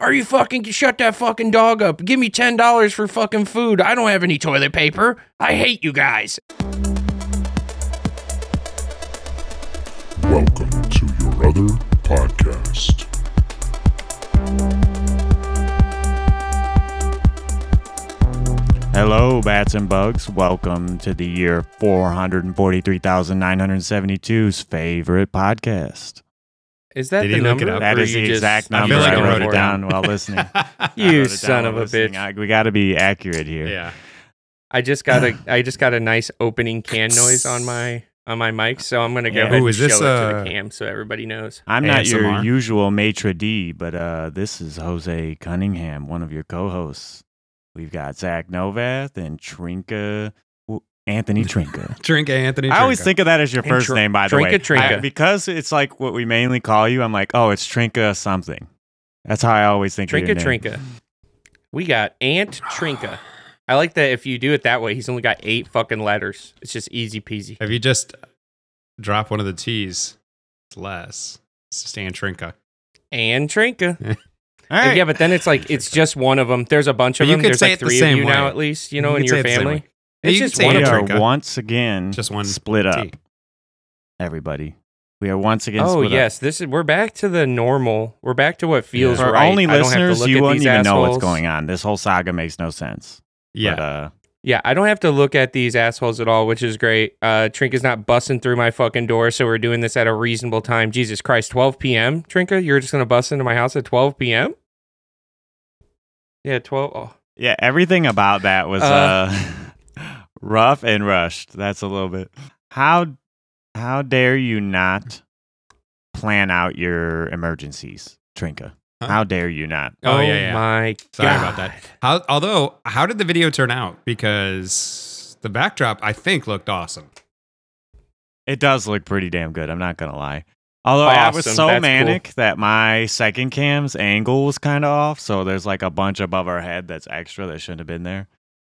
Are you fucking shut that fucking dog up? Give me ten dollars for fucking food. I don't have any toilet paper. I hate you guys. Welcome to your other podcast. Hello, bats and bugs. Welcome to the year 443,972's favorite podcast. Is that Did the he look it number? up? That or is the just- exact I number. feel like I I wrote wrote it it down down. while listening. You wrote it down son of a listening. bitch. I- we got to be accurate here. yeah. I just got a I just got a nice opening can noise on my on my mic, so I'm gonna go Yeah. ahead Ooh, and is show this, it to uh, the cam so everybody knows. I'm not your usual maitre d, but uh, this is Jose Cunningham, one of your co-hosts. We've got Zach Novath and Trinka, w- Anthony Trinka. Trinka Anthony. I always think of that as your first Tr- name, by the Trinka way. Trinka. I- because it's like what we mainly call you. I'm like, oh, it's Trinka something. That's how I always think of Trinka your name. Trinka. We got Ant Trinka. I like that if you do it that way, he's only got eight fucking letters. It's just easy peasy. If you just drop one of the T's, it's less. It's just Ann Trinka. And Trinka. All right. Yeah, but then it's like it's just one of them. There's a bunch of But you them. could There's say like it the three of same you now at least, you know, You in your say it the same family. It's just one we are. Once again Just one split up. Everybody, we are once again. Oh split yes, this is we're back to the normal. We're back to what feels Up. For right. only I don't have to listeners, you these even know what's going on. This whole saga makes no sense. Yeah. But, uh, Yeah, I don't have to look at these assholes at all, which is great. Uh, Trinka's not busting through my fucking door, so we're doing this at a reasonable time. Jesus Christ, 12 p.m. Trinka, you're just gonna bust into my house at 12 p.m. Yeah, 12. Oh. yeah, everything about that was Uh, uh, rough and rushed. That's a little bit. How how dare you not plan out your emergencies, Trinka? Huh? How dare you not? Oh, yeah, oh yeah. my Sorry God. about that. How, although, how did the video turn out? Because the backdrop, I think, looked awesome. It does look pretty damn good. I'm not gonna lie. Although I was so That's cool. manic that my second cam's angle was kind of off, so there's like a bunch above our head that's extra that shouldn't have been there.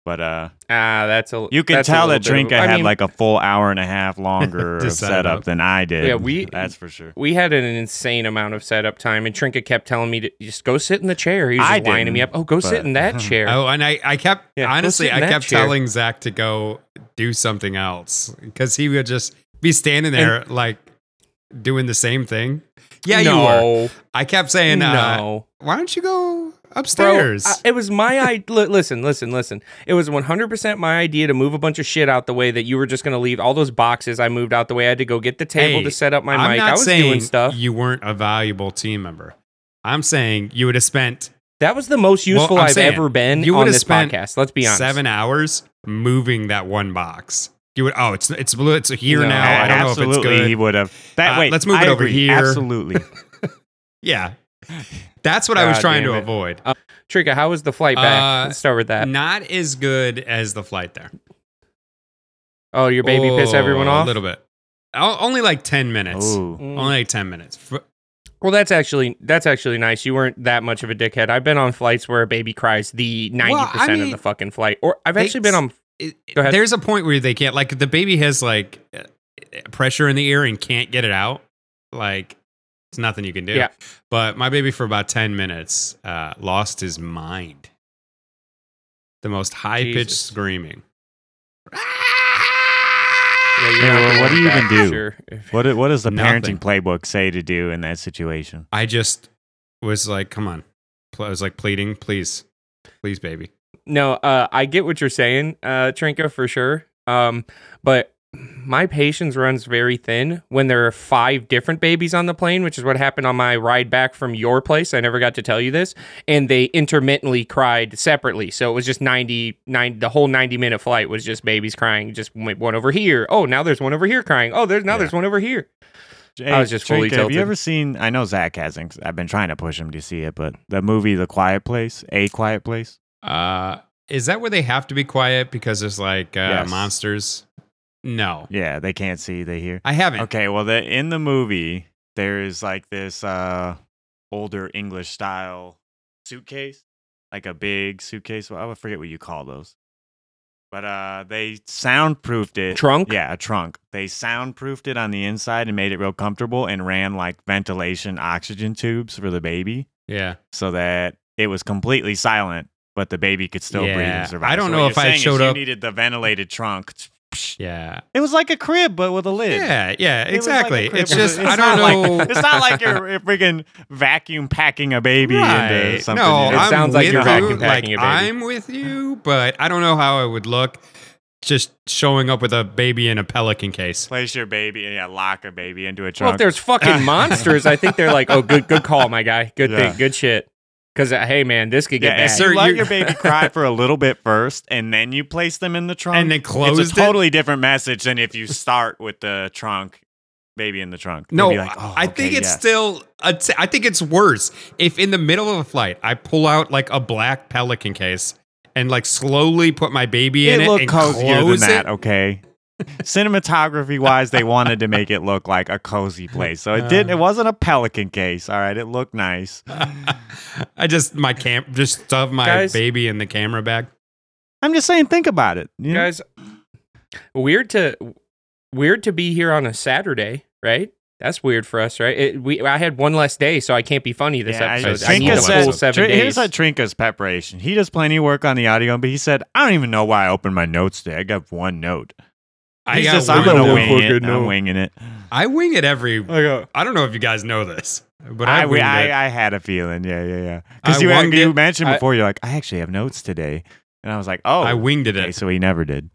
But uh, Ah, that's a. you can tell that bit of- Trinka had mean, like a full hour and a half longer To of setup up. than I did. Yeah, we- that's for sure. We had an insane amount of setup time, and Trinka kept telling me to just go sit in the chair. He was I just lining me up. Oh, go sit in that chair. Oh, and I, I kept, Yeah, honestly, I kept chair. telling Zach to go do something else because he would just be standing there like doing the same thing. Yeah, you were. I kept saying, uh, no. why don't you go Bro, upstairs? I- it was my idea. listen, listen, listen. It was 100% my idea to move a bunch of shit out the way that you were just going to leave all those boxes. I moved out the way. I had to go get the table Hey, to set up my I'm mic. not I was saying doing stuff. you weren't a valuable team member. I'm saying you would have spent That was the most useful I'm I've saying, ever been you on would've this spent podcast. Let's be honest. seven hours moving that one box. You would. Oh, it's it's blue. It's here No, now. I don't know if Absolutely, it's good. he would have. That Uh, wait, let's move I it over agree. here. Absolutely. Yeah, that's what I was trying to it. avoid. Trigger, how was the flight back? Uh, Let's start with that. Not as good as the flight there. Oh, your baby piss everyone Oh, off? a little bit. O- Only like ten minutes. Ooh. Mm. Only like ten minutes. F- Well, that's actually that's actually nice. You weren't that much of a dickhead. I've been on flights where a baby cries the ninety Well, I percent of the fucking flight, or I've actually been on. it- Go ahead. There's a point where they can't. Like the baby has like uh, pressure in the ear and can't get it out. Like it's nothing you can do. Yeah. But my baby for about ten minutes uh, lost his mind. The most high pitched screaming. Yeah, you're Yeah, well, what do you even do? sure. What what does the Nothing. parenting playbook say to do in that situation? I just was like, come on. I was like pleading, please, please, baby. No, uh, I get what you're saying, uh, Trinka, for sure. Um, but my patience runs very thin when there are five different babies on the plane, which is what happened on my ride back from your place. I never got to tell you this. And they intermittently cried separately. So it was just 90, 90 the whole 90 minute flight was just babies crying. Just went one over here. Oh, now there's one over here crying. Oh, there's now Yeah. there's one over here. Hey, I was just fully Trinka, Have you ever seen? I know Zach hasn't. I've been trying to push him to see it, but the movie The Quiet Place, A Quiet Place. Uh, is that where they have to be quiet because there's like uh, Yes. monsters? No, Yeah, they can't see, they hear. I haven't. Okay, well, the, in the movie, there is like this uh older English style suitcase, like a big suitcase. Well, I forget what you call those. But uh, they soundproofed it. Trunk? Yeah, a trunk. They soundproofed it on the inside and made it real comfortable and ran like ventilation oxygen tubes for the baby. Yeah. so that it was completely silent, but the baby could still breathe and survive. I don't So know if I showed you up- needed the ventilated trunk. Yeah. It was like a crib, but with a lid. Yeah. Yeah. It was like Exactly. it's just it's I not don't like- know. it's not like you're you're freaking vacuum packing a baby into something. No. It I'm sounds like you're you. vacuum like, packing a baby. I'm with you, but I don't know how it would look just showing up with a baby in a pelican case. place your baby, and yeah, lock a baby into a trunk. Well, if there's fucking monsters, I think they're like, oh, good, good call, my guy. Good Yeah. thing, good shit. Because uh, hey, man, this could get yeah, bad. Sir, you let your baby cry for a little bit first, and then you place them in the trunk, And then closed It's it? a totally different message than if you start with the trunk, baby in the trunk. No, be like, oh, I okay, think it's yes. still. a t- I think it's worse if in the middle of a flight I pull out like a black pelican case and like slowly put my baby in It it, looked and cozier than close that. it. Okay. Cinematography wise, they wanted to make it look like a cozy place, so it uh. didn't. It wasn't a pelican case. All right, it looked nice. I just my cam just stuff my Guys- baby in the camera bag. I'm just saying, think about it. you know? guys. Weird to weird to be here on a Saturday, right? That's weird for us, right? It, we I had one less day, so I can't be funny this Yeah, episode. I- I need Trinka a full seven Tr- days. Here's a Trinka's preparation. He does plenty of work on the audio, but he said, "I don't even know why I opened my notes today. I got one note. I He's got just, I'm one gonna no wing it. fucking I'm winging it. I wing it every. I go, I don't know if you guys know this, but I, I, winged it. I, I had a feeling. Yeah, yeah, yeah. I Because you, winged you it. mentioned I- before, you're like, I actually have notes today, and I was like, oh, I winged it. okay, so he never did.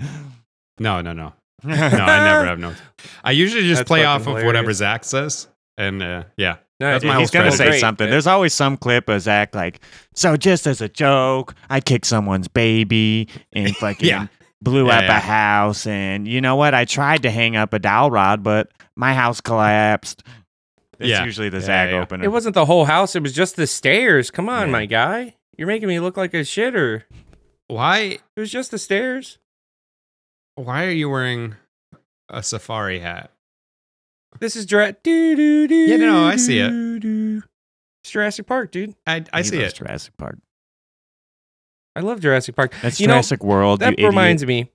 No, no, no, no. I never have notes. I usually just That's play fucking off of whatever hilarious. Zach says, and uh, yeah, No, That's dude, my whole He's gonna strategy. say something. There's always some clip of Zach like, so just as a joke, I kicked someone's baby and fucking Yeah. Blew Yeah, up yeah. a house, and you know what? I tried to hang up a dowel rod, but my house collapsed. It's Yeah. usually the Yeah, Zach yeah. opener. It wasn't the whole house; it was just the stairs. Come on, Yeah. my guy. You're making me look like a shitter. why? It was just the stairs. Why are you wearing a safari hat? This is Dra- do do do. Yeah, no, I see it. do, do. It's Jurassic Park, dude. I I see loves it. Jurassic Park. I love Jurassic Park. That's You know, Jurassic World. that reminds me.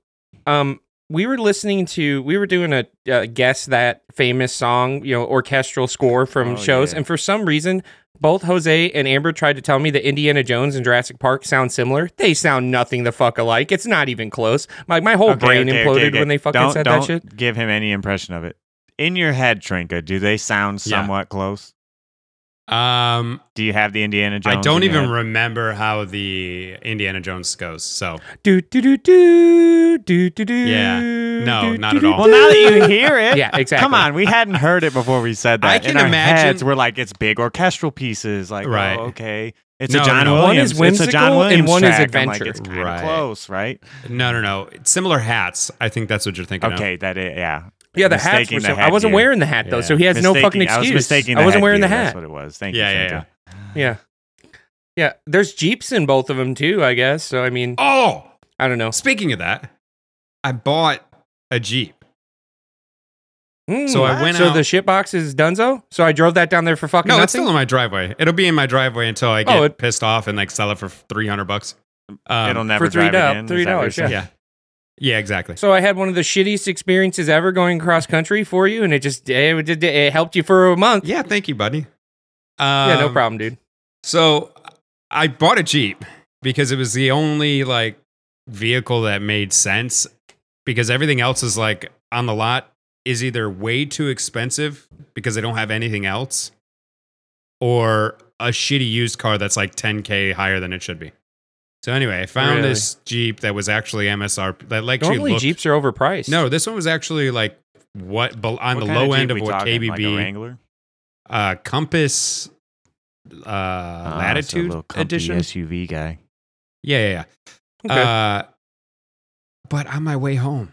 Um, we were listening to, we were doing a uh, guess that famous song, you know, orchestral score from Oh, shows, yeah. and for some reason, both Jose and Amber tried to tell me that Indiana Jones and Jurassic Park sound similar. They sound nothing the fuck alike. It's not even close. My my whole Okay, brain okay, imploded okay, when they fucking don't, said don't that shit. Give him any impression of it. In your head, Trinka, do they sound Yeah. somewhat close? Um, Do you have the Indiana Jones? I don't in even head? remember how the Indiana Jones goes. So Do do do do do do do. Yeah. No, do, not do, at do, all. Well, now that you hear it, Yeah, exactly. Come on, we hadn't heard it before we said that. I In can our imagine- heads, we're like, it's big orchestral pieces. Like, Right. oh, okay, it's No, a John no, no. One is Williams. it's a John whimsical and Williams one is track. I'm like, adventure. it's kind of Right. close, right? no, no, no. Similar hats. I think that's what you're thinking of. Okay, that is, yeah. Yeah, the hats Mistaking were the so. I wasn't headgear. wearing the hat though, Yeah. so he has no Mistaking- fucking I was excuse. mistaking. I wasn't wearing the hat. That's what it was. Thank Yeah, you. yeah, Trinka. Yeah. Yeah. There's Jeeps in both of them too, I guess. So I mean, Oh, I don't know. speaking of that, I bought a Jeep. Mm, So I went So out- the shit box is Dunzo. So I drove that down there for fucking No, nothing. it's still in my driveway. It'll be in my driveway until I get Oh, it- pissed off and like sell it for three hundred bucks. Um, It'll never for three drive doll- again. Three that what you're dollars, yeah. yeah, yeah, exactly. so I had one of the shittiest experiences ever going cross country for you, and it just it, it, it helped you for a month. Yeah, thank you, buddy. Yeah, no Um, problem, dude. So I bought a Jeep because it was the only like vehicle that made sense because everything else is like on the lot is either way too expensive because they don't have anything else or a shitty used car that's like 10k higher than it should be. So anyway, I found Really? this Jeep that was actually MSRP that like actually Normally looked, Jeeps are overpriced. No, this one was actually like what on What the low Jeep end of what talking? KBB Like a Wrangler? uh Compass uh so a Latitude little edition. SUV guy. Yeah, yeah, yeah. Okay. Uh, but on my way home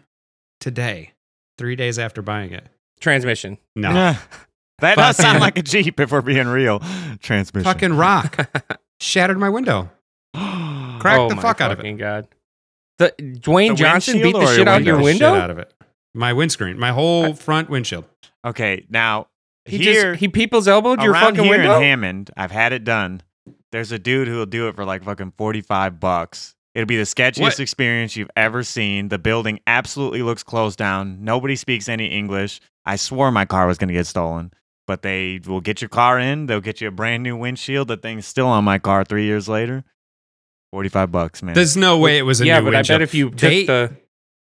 today, three days after buying it, Transmission. no, Nah. that does sound like a Jeep if we're being real. Transmission. fucking rock shattered my window, cracked oh the fuck out of it. fucking god. The Dwayne The Johnson beat the shit your out your Beat shit window. out of it. My windscreen, my whole front windshield. Okay, now He here just he people's elbowed your fucking here window. in Hammond, I've had it done. There's a dude who will do it for like fucking 45 bucks. It'll be the sketchiest What? experience you've ever seen. The building absolutely looks closed down. Nobody speaks any English. I swore my car was going to get stolen. but they will get your car in. They'll get you a brand new windshield. The thing's still on my car three years later. Forty five bucks, man. There's no way it was a new one. yeah, new but I windshield. bet if you took They- the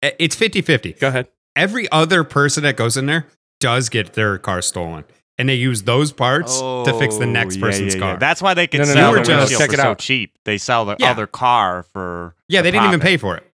eh, it's 50-50. go ahead. Every other person that goes in there does get their car stolen. And they use those parts to fix the oh, next Oh, yeah, person's yeah, yeah. car. That's why they can No, no, sell no, the just- windshield check for it so out. cheap. They sell the Yeah. other car for yeah, the they didn't even profit. pay for it.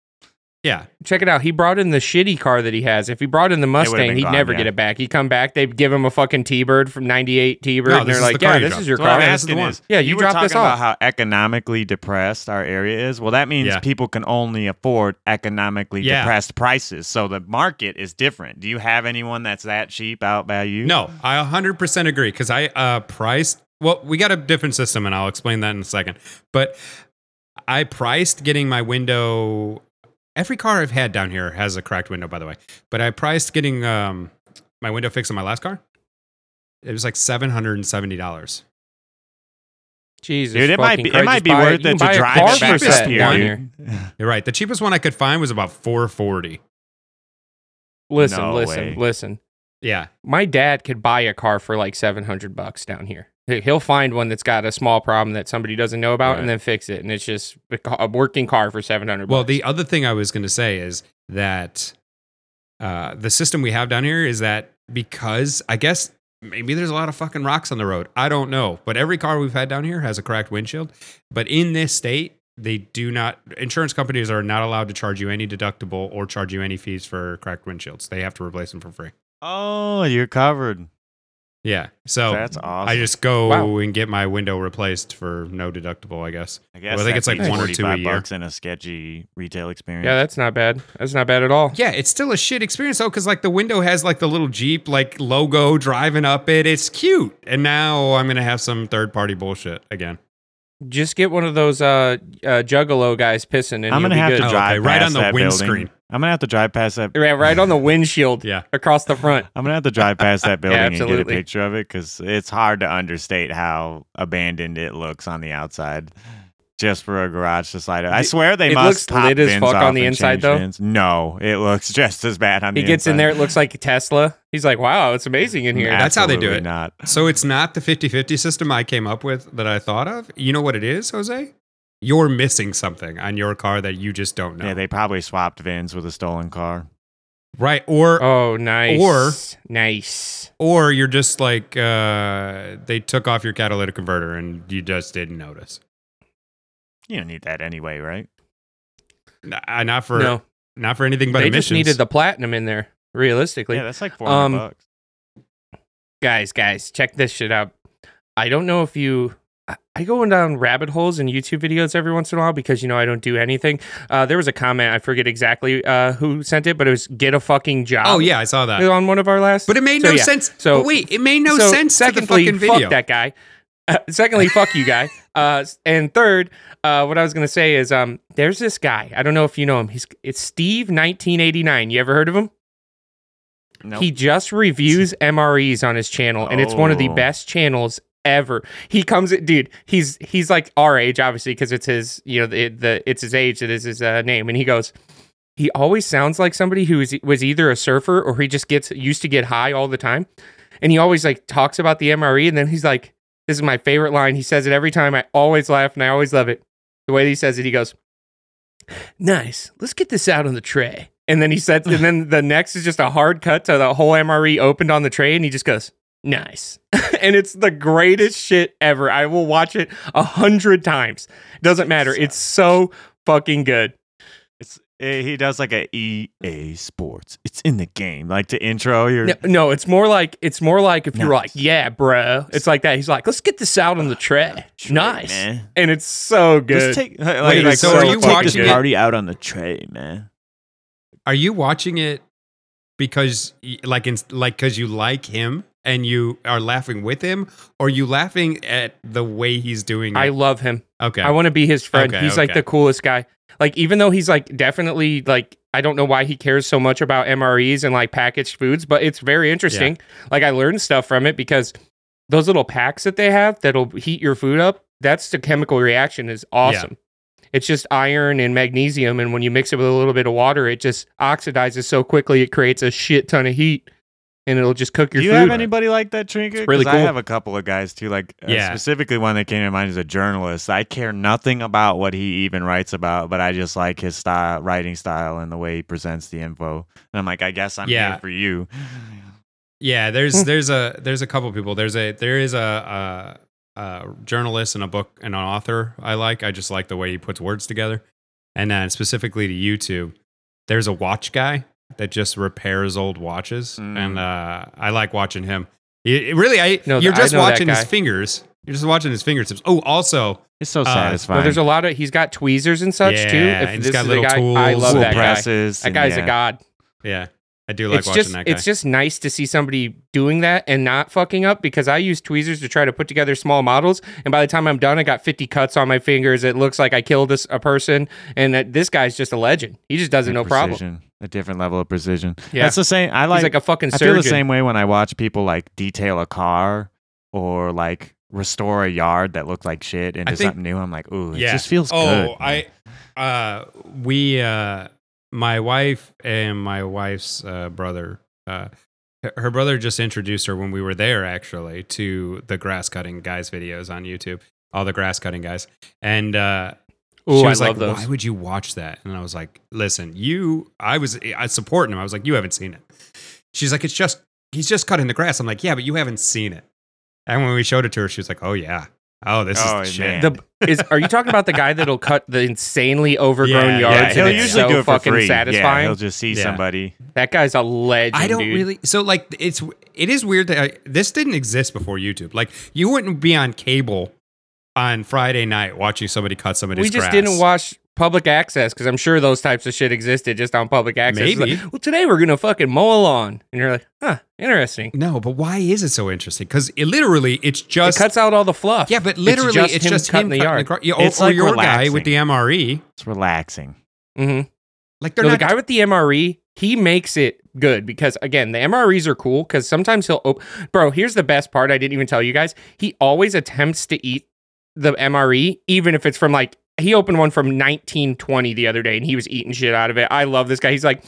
Yeah. Check it out. He brought in the shitty car that he has. If he brought in the Mustang, he'd gone, never yeah. get it back. He'd come back. They'd give him a fucking T-Bird from '98 T-Bird, No, and they're is the like, "Yeah, you this dropped. is your So I'm car." the asking is, Yeah, you were talking this about how economically depressed our area is. Well, that means Yeah. people can only afford economically Yeah. depressed prices. So the market is different. Do you have anyone that's that cheap out by you? No, I 100% agree because I uh, priced. Well, we got a different system, and I'll explain that in a second. But I priced getting my window. Every car I've had down here has a cracked window, by the way. But I priced getting um, my window fixed on my last car. It was like seven hundred and seventy dollars. Jesus, Dude, it might be Christ, it might be buy worth You it to drive car it for back that up down here. You're right. The cheapest one I could find was about four forty. Listen, No listen, way. listen. Yeah, My dad could buy a car for like seven hundred bucks down here. He- He'll find one that's got a small problem that somebody doesn't know about, Right. and then fix it. And it's just a working car for seven hundred. Well, the other thing I was going to say is that uh, the system we have down here is that because I guess maybe there's a lot of fucking rocks on the road. I don't know, but every car we've had down here has a cracked windshield. But in this state, they do not. Insurance companies are not allowed to charge you any deductible or charge you any fees for cracked windshields. They have to replace them for free. Oh, you're covered. Yeah, so That's awesome. I just go Wow. and get my window replaced for no deductible. I guess. I guess Well, I think it's like one or two a year. bucks in a sketchy retail experience. yeah, that's not bad. That's not bad at all. Yeah, it's still a shit experience though, because like the window has like the little Jeep like logo driving up it. It's cute. And now I'm gonna have some third party bullshit again. Just get one of those uh, uh juggalo guys pissing, and I'm you'll gonna be have good. to Oh, drive okay, right on the windscreen. I'm gonna have to drive past that. Yeah, right on the windshield Yeah. across the front. I'm gonna have to drive past that building and get a picture of it because it's hard to understate how abandoned it looks on the outside. Just for a garage to slide. I swear they it must looks pop lit as bins fuck on the inside, though. bins. No, it looks just as bad on He the gets in there, it looks like Tesla. He's like, "Wow, it's amazing in here." That's how they do it. Not. So it's not the 50-50 system I came up with that I thought of. You know what it is, Jose? You're missing something on your car that you just don't know. Yeah, they probably swapped VINs with a stolen car. right. Or Oh, nice. Or- nice. or you're just like uh they took off your catalytic converter and you just didn't notice. You don't need that anyway, right? N- Not for no, not for anything but they emissions. just needed the platinum in there. Realistically, Yeah, that's like 400 Um, bucks. guys, guys, check this shit out. I don't know if you. I- I go down rabbit holes in YouTube videos every once in a while because you know I don't do anything. Uh, there was a comment I forget exactly uh, who sent it, but it was "get a fucking job." Oh yeah, I saw that. on one of our last. But it made So, no yeah. sense. So- but wait, it made no so sense to the secondly, fucking video. Fuck that guy. Uh, secondly, fuck you, guy. Uh, and third, uh, what I was gonna say is, um, there's this guy. I don't know if you know him. He's it's Steve, 1989. You ever heard of him? Nope. He just reviews MREs on his channel, and it's one of the Oh. best channels ever. He comes, dude. He's he's like our age, obviously, because it's his, you know, the, the it's his age that is his uh, name, and he goes. He always sounds like somebody who is, was either a surfer or he just gets used to get high all the time, and he always like talks about the MRE, and then he's like, "This is my favorite line." He says it every time. I always laugh, and I always love it. The way he says it, he goes, "Nice. Let's get this out on the tray." And then he said, and then the next is just a hard cut to the whole MRE opened on the tray, and he just goes, "Nice." and it's the greatest shit ever. I will watch it a hundred times. Doesn't matter. It's so fucking good. It's eh, he does like a EA Sports. It's in the game, like to intro your. No, no, it's more like it's more like if you're like, "Yeah, bro." It's like that. He's like, "Let's get this out on the tray." Tray, nice, man. and it's so good. Let's take like, Wait, like, so so are you take this watching it- party out on the tray, man? Are you watching it because like in, like because you like him and you are laughing with him, or you laughing at the way he's doing it? I love him. okay. I want to be his friend. Okay, he's like the coolest guy. Like even though he's like definitely like I don't know why he cares so much about MREs and like packaged foods, but it's very interesting. Like I learned stuff from it because those little packs that they have that'll heat your food up, that's the chemical reaction is awesome. It's just iron and magnesium and when you mix it with a little bit of water, it just oxidizes so quickly it creates a shit ton of heat. and it'll just cook your Do you food. have anybody like that, Trinket? really cool. I have a couple of guys too. Like uh, specifically one that came to mind is a journalist. I care nothing about what he even writes about, but I just like his style, writing style, and the way he presents the info. And I'm like, I guess I'm Yeah. here for you. Yeah, Hmm. there's there's a there's a couple people. There's a there is a, a, a journalist and a book and an author I like. I just like the way he puts words together. And then specifically to YouTube, there's a watch guy that just repairs old watches, Mm. and uh, I like watching him. It, it really, I No, you're just know that watching his fingers. You're just watching his fingertips. Oh, also, It's so Uh, satisfying. There's a lot of. He's got tweezers and such too. If and he's this got is the little guy, I love Cool that guy. presses. That guy's yeah. a god. yeah, I do like it's watching just that guy. it's just nice to see somebody doing that and not fucking up because I use tweezers to try to put together small models and by the time I'm done I got 50 cuts on my fingers it looks like I killed a person and that this guy's just a legend he just does it no problem A different level of precision. Yeah. That's the same. I like. he's like a fucking I feel the same way when I watch people like detail a car or like restore a yard that looked like shit into think- something new. I'm like, ooh, it just feels oh, good. I, uh, we, uh, my wife and my wife's uh, brother, uh, her- her brother just introduced her when we were there actually to the grass cutting guys videos on YouTube, all the grass cutting guys, and uh, Ooh, she I was love like, "Why would you watch that?" And I was like, "Listen, you, I was, I was supporting him. I was like, you haven't seen it." She's like, "It's just, he's just cutting the grass." I'm like, "Yeah, but you haven't seen it." And when we showed it to her, she was like, "Oh yeah, oh this Oh, is the shit." man. the is are you talking about the guy that'll cut the insanely overgrown Yeah, yards yeah, he'll it's usually so do it for fucking free. Yeah, he'll just see Yeah. somebody. that guy's a legend I don't dude. really. So like, it's it is weird that I, this didn't exist before YouTube. Like, you wouldn't be on cable on Friday night watching somebody cut somebody's we just grass. didn't watch public access because I'm sure those types of shit existed just on public access. Maybe. like, well, today we're gonna fucking mow a lawn, and you're like, huh, interesting. No, but why is it so interesting? Because it literally, it's just it cuts out all the fluff. yeah, but literally, it's just, him, cutting the yard. gra- yeah, or, It's or like your guy with the MRE. It's relaxing. hmm Like they're No, the guy with the MRE, he makes it good because again, the MREs are cool because sometimes he'll. Op- Bro, here's the best part. I didn't even tell you guys. He always attempts to eat the MRE, even if it's from like he opened one from 1920 the other day and he was eating shit out of it. I love this guy. He's like.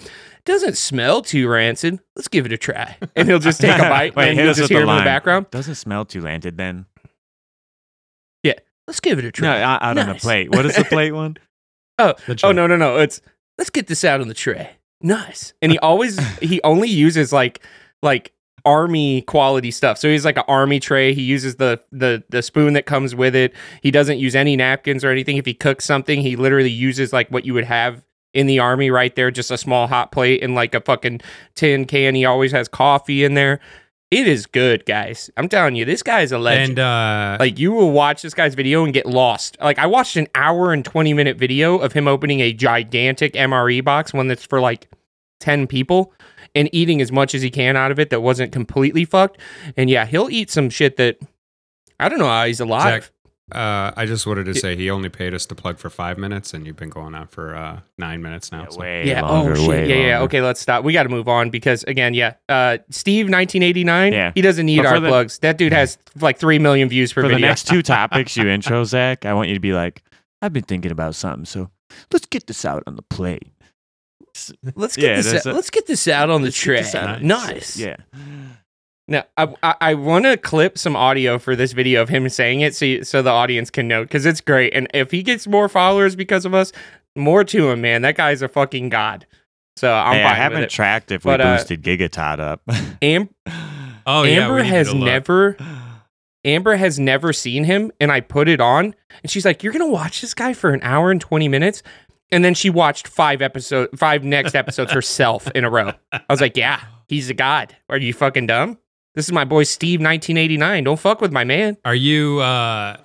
Doesn't smell too rancid. Let's give it a try. And he'll just take a bite Wait, and hit you'll just hear the him in the background. Doesn't smell too landed then. Yeah. Let's give it a No, try. out, out on the plate. What is the plate one? Oh, the Oh joke. no no no! It's let's get this out on the tray. Nice. And he always he only uses like like army quality stuff. So he's like an army tray. He uses the the the spoon that comes with it. He doesn't use any napkins or anything. If he cooks something, he literally uses like what you would have in the army right there, just a small hot plate and like a fucking tin can. He always has coffee in there. It is good, guys. I'm telling you, this guy's a legend. And uh, Like you will watch this guy's video and get lost. Like I watched an hour and 20 minute video of him opening a gigantic MRE box, one that's for like 10 people, and eating as much as he can out of it that wasn't completely fucked. And yeah, he'll eat some shit that I don't know how he's alive. Jack, uh, I just wanted to say he only paid us to plug for five minutes, and you've been going on for uh, nine minutes now. so- way yeah. longer, oh shit. way Yeah. Yeah. longer. Okay. Let's stop. We got to move on because again, yeah. Uh, Steve, 1989. Yeah. He doesn't need our the- plugs. That dude has like three million views per For the next two topics you intro, Zach, I want you to be like, I've been thinking about something, so let's get this out on the plate. let's get Yeah, this. Out, a- let's get this out on the Let's get tray. this out on the Nice. Yeah. Now, I I, I want to clip some audio for this video of him saying it, so you- so the audience can know because it's great. And if he gets more followers because of us, more to him, man. That guy's a fucking god. So I'm hey, I haven't with it. tracked if we But, uh, boosted Gigatod up. Am- Oh Amber we need has never Amber has never seen him, and I put it on, and she's like, "You're gonna watch this guy for an hour and twenty minutes." And then she watched five episode, five next episodes herself in a row. I was like, "Yeah, he's a god. Are you fucking dumb? This is my boy Steve, 1989. Don't fuck with my man." Are you? uh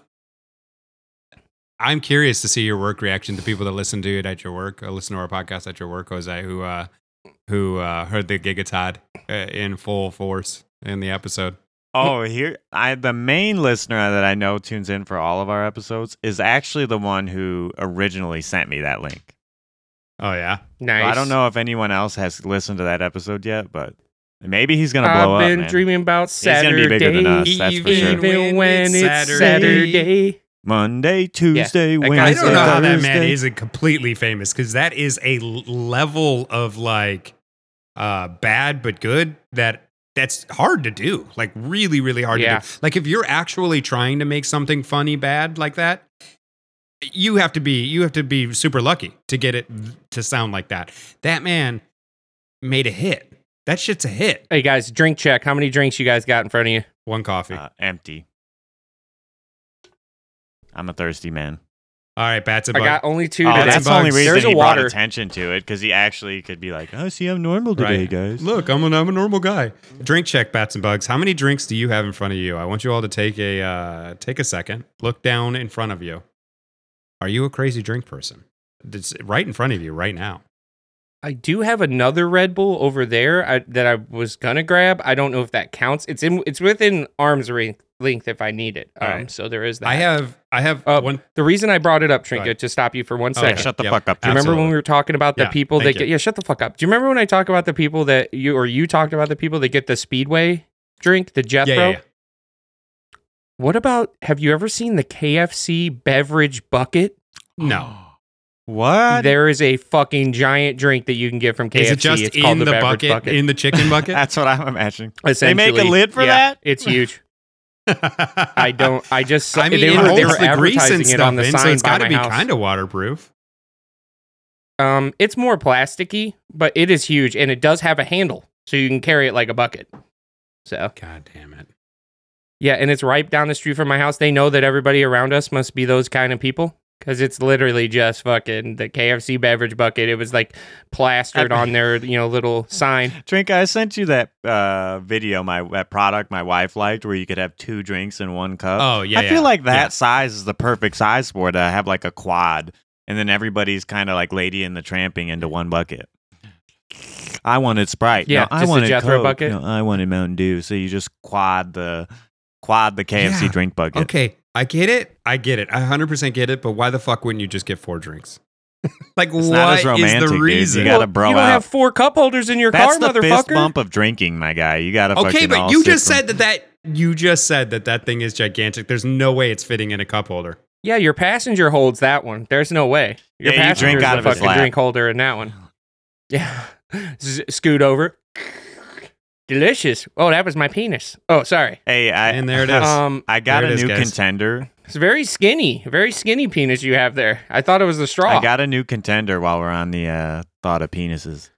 I'm curious to see your work reaction to people that listen to it at your work, or listen to our podcast at your work, Jose, who uh who uh heard the Gigatod uh, in full force in the episode. Oh, here I the main listener that I know tunes in for all of our episodes is actually the one who originally sent me that link. Oh yeah, Nice. I don't know if anyone else has listened to that episode yet, but maybe he's gonna blow up. I've up. been man. dreaming about gonna Saturday. be bigger than us, that's for sure. Even when it's Saturday. Saturday. Monday, Tuesday, that Wednesday. I don't know how that man isn't completely famous because that is a level of like uh bad but good that that's hard to do. Like really, really hard Yeah. to do. Like if you're actually trying to make something funny bad like that, you have to be you have to be super lucky to get it to sound like that. That man made a hit. That shit's a hit. Hey guys, drink check. How many drinks you guys got in front of you? One coffee. Uh, empty. I'm a thirsty man. All right, bats a I bug. got only two Oh, today. that's the only bugs. reason There's he a brought water. attention to it because he actually could be like, "Oh, see, I'm normal today, Right. guys." Look, I'm, an, I'm a normal guy. Drink check, bats and bugs. How many drinks do you have in front of you? I want you all to take a uh, take a second. Look down in front of you. Are you a crazy drink person? It's right in front of you right now. I do have another Red Bull over there I, that I was gonna grab. I don't know if that counts. It's in. It's within arm's ring, length if I need it. Um, All right. So there is that. I have I have Uh, one. the reason I brought it up, Trinket, ahead. to stop you for one Oh, second. Yeah, shut the Yep. fuck up. Do you remember when we were talking about the Yeah, people that thank get? Yeah, shut the fuck up. Do you remember when I talked about the people that you or you talked about the people that get the Speedway drink, the Jethro? Yeah, yeah, yeah. What about? Have you ever seen the KFC beverage bucket? No. What? There is a fucking giant drink that you can get from KFC. Is it just it's called in the, beverage bucket, in the chicken bucket? That's what I'm imagining. They make a lid for Yeah, that? It's huge. I don't. I just. I mean, they it were, they were the grease advertising and it stuff on the in, sign so it's by got to be kind of waterproof. Um, it's more plasticky, but it is huge, and it does have a handle, so you can carry it like a bucket. So God damn it! yeah, and it's right down the street from my house. They know that everybody around us must be those kind of people because it's literally just fucking the KFC beverage bucket. It was like plastered on their you know little sign. Drink, I sent you that uh, video, my that product my wife liked, where you could have two drinks in one cup. Oh yeah, I yeah. feel like that Yeah. size is the perfect size for it to have like a quad, and then everybody's kind of like Lady in the Tramping into one bucket. I wanted Sprite. Yeah, no, I just a wanted Jethro Coke. bucket? No, I wanted Mountain Dew. So you just quad the quad the KFC Yeah. drink bucket. Okay, I get it. I get it. I 100% get it. But why the fuck wouldn't you just get four drinks? like, It's what not as is romantic, the dude. You reason? gotta Well, bro you don't out. have four cup holders in your That's car, the fist motherfucker. bump of drinking, my guy. You gotta okay, but you sip just from- said that that you just said that that thing is gigantic. There's no way it's fitting in a cup holder. Yeah, your passenger holds that one. There's no way. Your Yeah, you passenger drink is out the of his fucking drink holder in that one. Yeah, S- scoot over. Delicious. Oh, that was my penis. Oh, sorry. Hey, I And there it is. Um, I got a it is, new guys. contender. it's very skinny, very skinny penis you have there. I thought it was the straw. I got a new contender while we're on the uh, thought of penises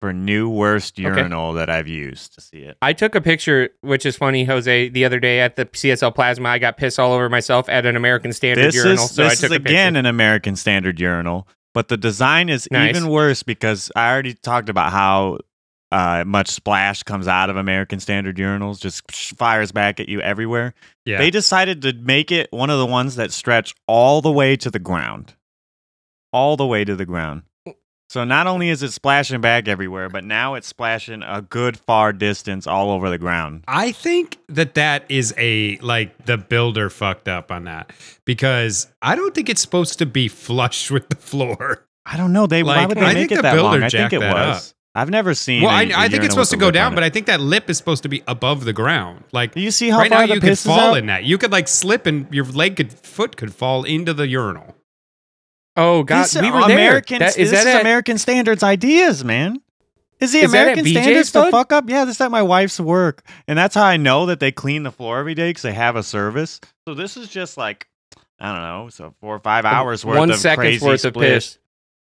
for new worst urinal that I've used to see it. I took a picture, which is funny, Jose, the other day at the CSL Plasma. I got piss all over myself at an American Standard This urinal, is so I this took is a picture. again an American standard urinal, but the design is Nice. even worse because I already talked about how uh, much splash comes out of American standard urinals, just fires back at you everywhere. Yeah. They decided to make it one of the ones that stretch all the way to the ground. All the way to the ground. So not only is it splashing back everywhere, but now it's splashing a good far distance all over the ground. I think that that is a like the builder fucked up on that because I don't think it's supposed to be flush with the floor. I don't know. They why Like, would they I make think it the that long? I think it was. I've never seen. Well, a- I, a I think it's supposed to go down, but. I think that lip is supposed to be above the ground. Like you see how right far now, the you could is fall out? in that. You could like slip and your leg could foot could fall into the urinal. Oh God, These we are were American, there. That, is this that is at- American standards ideas, man. Is the Is American BJ's, standards the fuck up? Yeah, this is at my wife's work, and that's how I know that they clean the floor every day because they have a service. So this is just like I don't know, so four or five oh, hours worth one of second's crazy worth of splish, piss.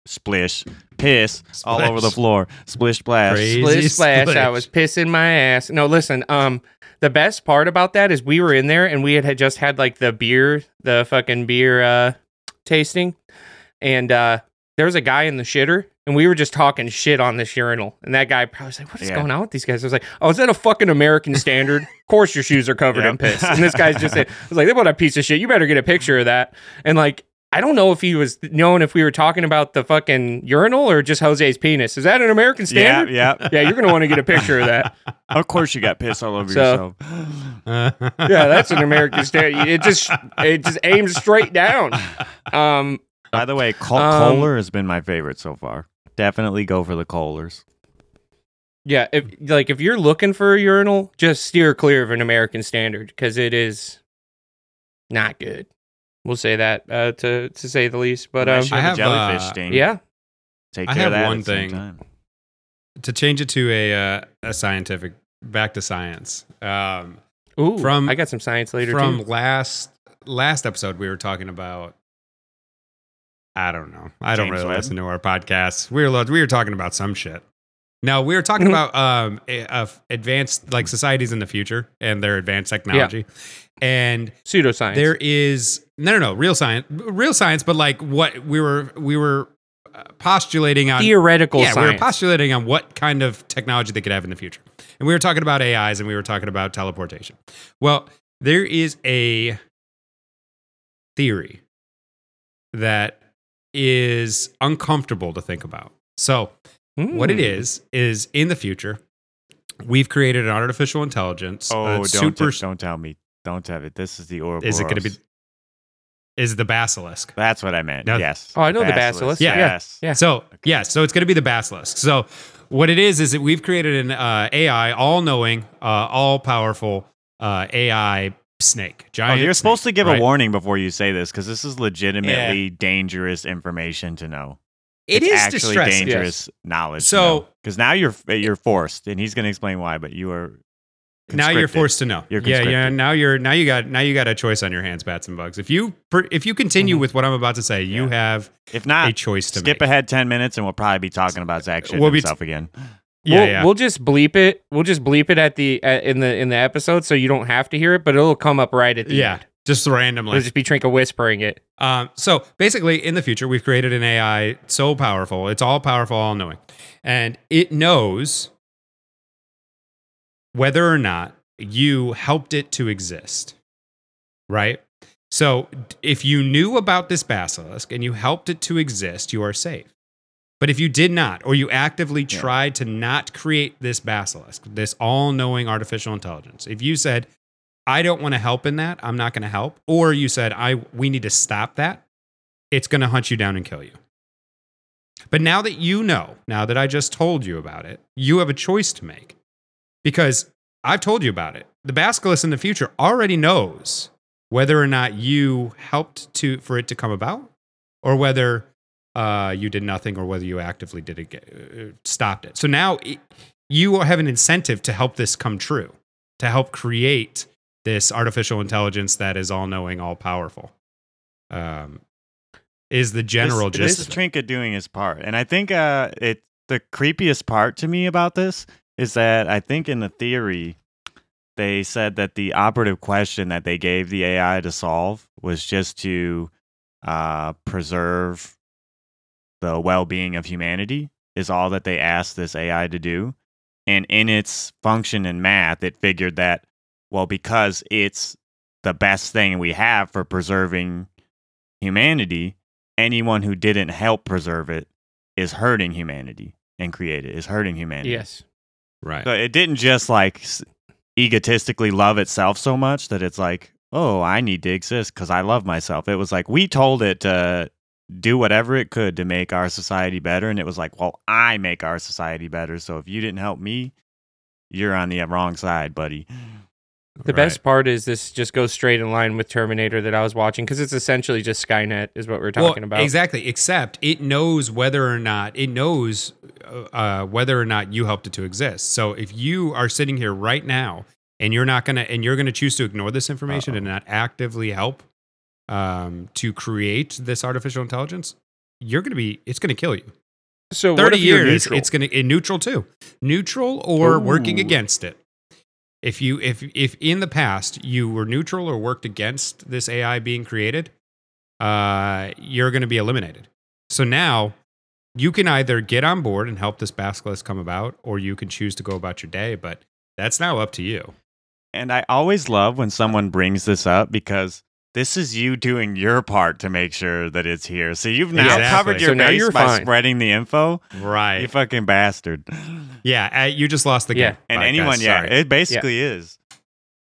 splish, piss all over the floor, splish splash. Crazy. Splish splash! I was pissing my ass. No, listen. Um, the best part about that is we were in there and we had, had just had like the beer, the fucking beer uh tasting, and uh there was a guy in the shitter, and we were just talking shit on this urinal, and that guy probably was like, "What is Yeah. going on with these guys?" I was like, "Oh, is that a fucking American standard? of course your shoes are covered in piss." And this guy's just saying, "I was like, what a piece of shit! You better get a picture of that." And like. I don't know if he was knowing if we were talking about the fucking urinal or just Jose's penis. Is that an American standard? Yeah, yeah. Yeah, you're gonna want to get a picture of that. Of course, you got piss all over So- yourself. Yeah, that's an American standard. It just it just aims straight down. Um, By the way, Col- Um, Kohler has been my favorite so far. Definitely go for the Kohlers. yeah, if like if you're looking for a urinal, just steer clear of an American standard because it is not good. We'll say that uh, to to say the least. But um, I have a jellyfish uh, sting. yeah, Take I care of have that one at the same thing. time. to change it to a uh, a scientific back to science. Um, Ooh, From- I got some science later from too. last last episode, we were talking about. I don't know. I don't really Webb? listen to our podcasts. We were we were talking about some shit. No, we were talking about um a- of advanced like societies in the future and their advanced technology, and Pseudoscience. there is no no no real science real science, but like what we were we were uh, postulating on theoretical yeah, we science. were postulating on what kind of technology they could have in the future. And we were talking about AIs and we were talking about teleportation. Well, there is a theory that is uncomfortable to think about. So, what it Hmm. is, is in the future, we've created an artificial intelligence. Oh, don't, super, t- don't tell me. Don't have it. This is the Ouroboros. is it going to be, is the basilisk. That's what I meant. No. yes. Oh, I know the basilisk. Yeah. Yes. Yeah. So yeah, so it's going to be the basilisk. So what it is is that we've created an uh, AI, all knowing, uh, all powerful uh, AI snake. Oh, Giant. you're supposed to give right? a warning before you say this because this is legitimately dangerous information to know. It it's is actually distressing. dangerous knowledge. So- because now you're you're forced, and he's going to explain why. But you are Now you're forced to know. You're yeah, yeah. Now you're now you got now you got a choice on your hands, bats and bugs. If you if you continue Mhm. with what I'm about to say, you Mm-hmm. Yeah. have If not a choice to skip make. ahead ten minutes, and we'll probably be talking about Zach shitting We'll be himself again. Yeah, we'll, yeah. we'll just bleep it. We'll just bleep it at the at, in the in the episode, so you don't have to hear it, but it'll come up right at the yeah, end. just randomly. It'll just be Trinka whispering it. Um, so basically, in the future, we've created an AI so powerful, it's all powerful, all knowing, and it knows whether or not you helped it to exist. Right? So if you knew about this basilisk and you helped it to exist, you are safe. But if you did not, or you actively Yeah. tried to not create this basilisk, this all knowing artificial intelligence, if you said, I don't want to help in that, I'm not going to help, or you said, I, we need to stop that, it's going to hunt you down and kill you. But now that you know, now that I just told you about it, you have a choice to make because I've told you about it. The basilisk in the future already knows whether or not you helped to for it to come about, or whether uh, you did nothing, or whether you actively did it, get- uh, stopped it. So now it, you have an incentive to help this come true, to help create this artificial intelligence that is all knowing, all powerful. Um, is the general this, gist? This. Trinka doing his part, and I think uh, it the creepiest part to me about this is that I think in the theory they said that the operative question that they gave the AI to solve was just to uh, preserve the well-being of humanity is all that they asked this AI to do, and in its function in math, it figured that well because it's the best thing we have for preserving humanity anyone who didn't help preserve it is hurting humanity and create it is hurting humanity. Yes. Right. So it didn't just like egotistically love itself so much that it's like, oh, I need to exist because I love myself. It was like we told it to do whatever it could to make our society better, and it was like, well, I make our society better. So if you didn't help me, you're on the wrong side, buddy. The best part is this just goes straight in line with Terminator that I was watching because it's essentially just Skynet, is what we're talking well, about. Exactly. Except it knows whether or not it knows uh, whether or not you helped it to exist. So if you are sitting here right now and you're not gonna and you're gonna choose to ignore this information and not actively help um, to create this artificial intelligence, you're gonna be it's gonna kill you. So what Thirty years, it's gonna in neutral too, neutral or working against it. If you if if in the past you were neutral or worked against this AI being created, uh, you're going to be eliminated. So now you can either get on board and help this basilisk come about, or you can choose to go about your day. But that's now up to you. And I always love when someone brings this up because this is you doing your part to make sure that it's here. So you've now Exactly. covered your So base you're by fine. spreading the info. Right. You fucking bastard. Yeah. Uh, you just lost the Yeah. game. And Bye, anyone, guys. yeah, Sorry. it basically is.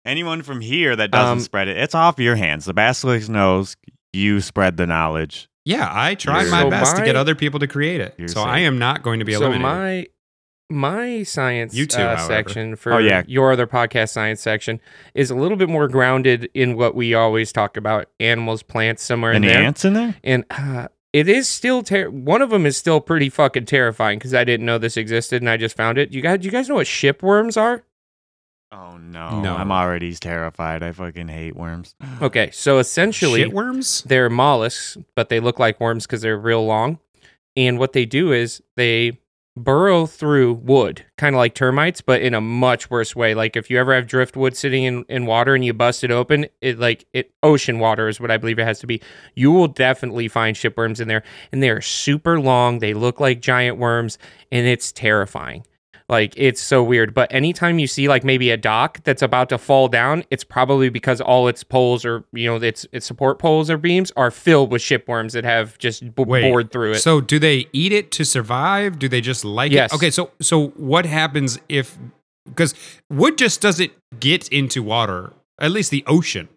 Anyone from here that doesn't Um, spread it, it's off your hands. The basilisk knows you spread the knowledge. yeah. I tried my So best to get other people to create it. You're So I am not going to be so eliminated. my my science You too, uh, section for Oh, yeah. your other podcast science section is a little bit more grounded in what we always talk about animals plants somewhere in there ants in there? and uh, it is still ter- one of them is still pretty fucking terrifying because i didn't know this existed and i just found it you guys you guys know what shipworms are Oh no. No. I'm already terrified. I fucking hate worms. Okay, so essentially, Shitworms? they're mollusks, but they look like worms because they're real long. And what they do is they burrow through wood, kind of like termites, but in a much worse way. Like if you ever have driftwood sitting in, in water and you bust it open, it like it ocean water is what I believe it has to be. You will definitely find shipworms in there, and they are super long. They look like giant worms, and it's terrifying. Like it's so weird. But anytime you see like maybe a dock that's about to fall down, it's probably because all its poles or you know its its support poles or beams are filled with shipworms that have just b- Wait, bored through it. So do they eat it to survive? Do they just like Yes. it? Okay, so so what happens if because wood just doesn't get into water, at least the ocean.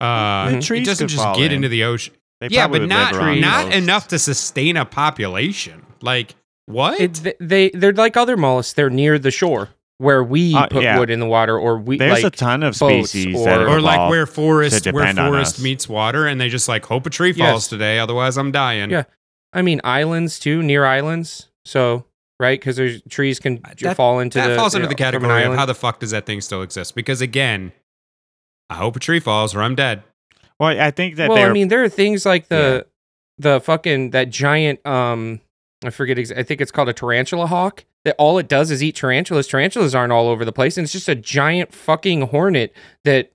Uh, The it trees doesn't just get in. into the ocean. They yeah, but not not coasts. enough to sustain a population. Like what? It, they they're like other mollusks. They're near the shore where we Uh, put yeah. wood in the water, or we There's like a ton of species or- that or like where forest where forest meets water, and they just like hope a tree Yes. falls today, otherwise I'm dying. Yeah. I mean islands too, near islands. So right, because there's trees can That- fall into that the falls into you the know, from category of how the fuck does that thing still exist? Because again, I hope a tree falls or I'm dead. Well, I think that well, I mean, there are things like the the fucking that giant um I forget ex- I think it's called a tarantula hawk that all it does is eat tarantulas. Tarantulas aren't all over the place and it's just a giant fucking hornet that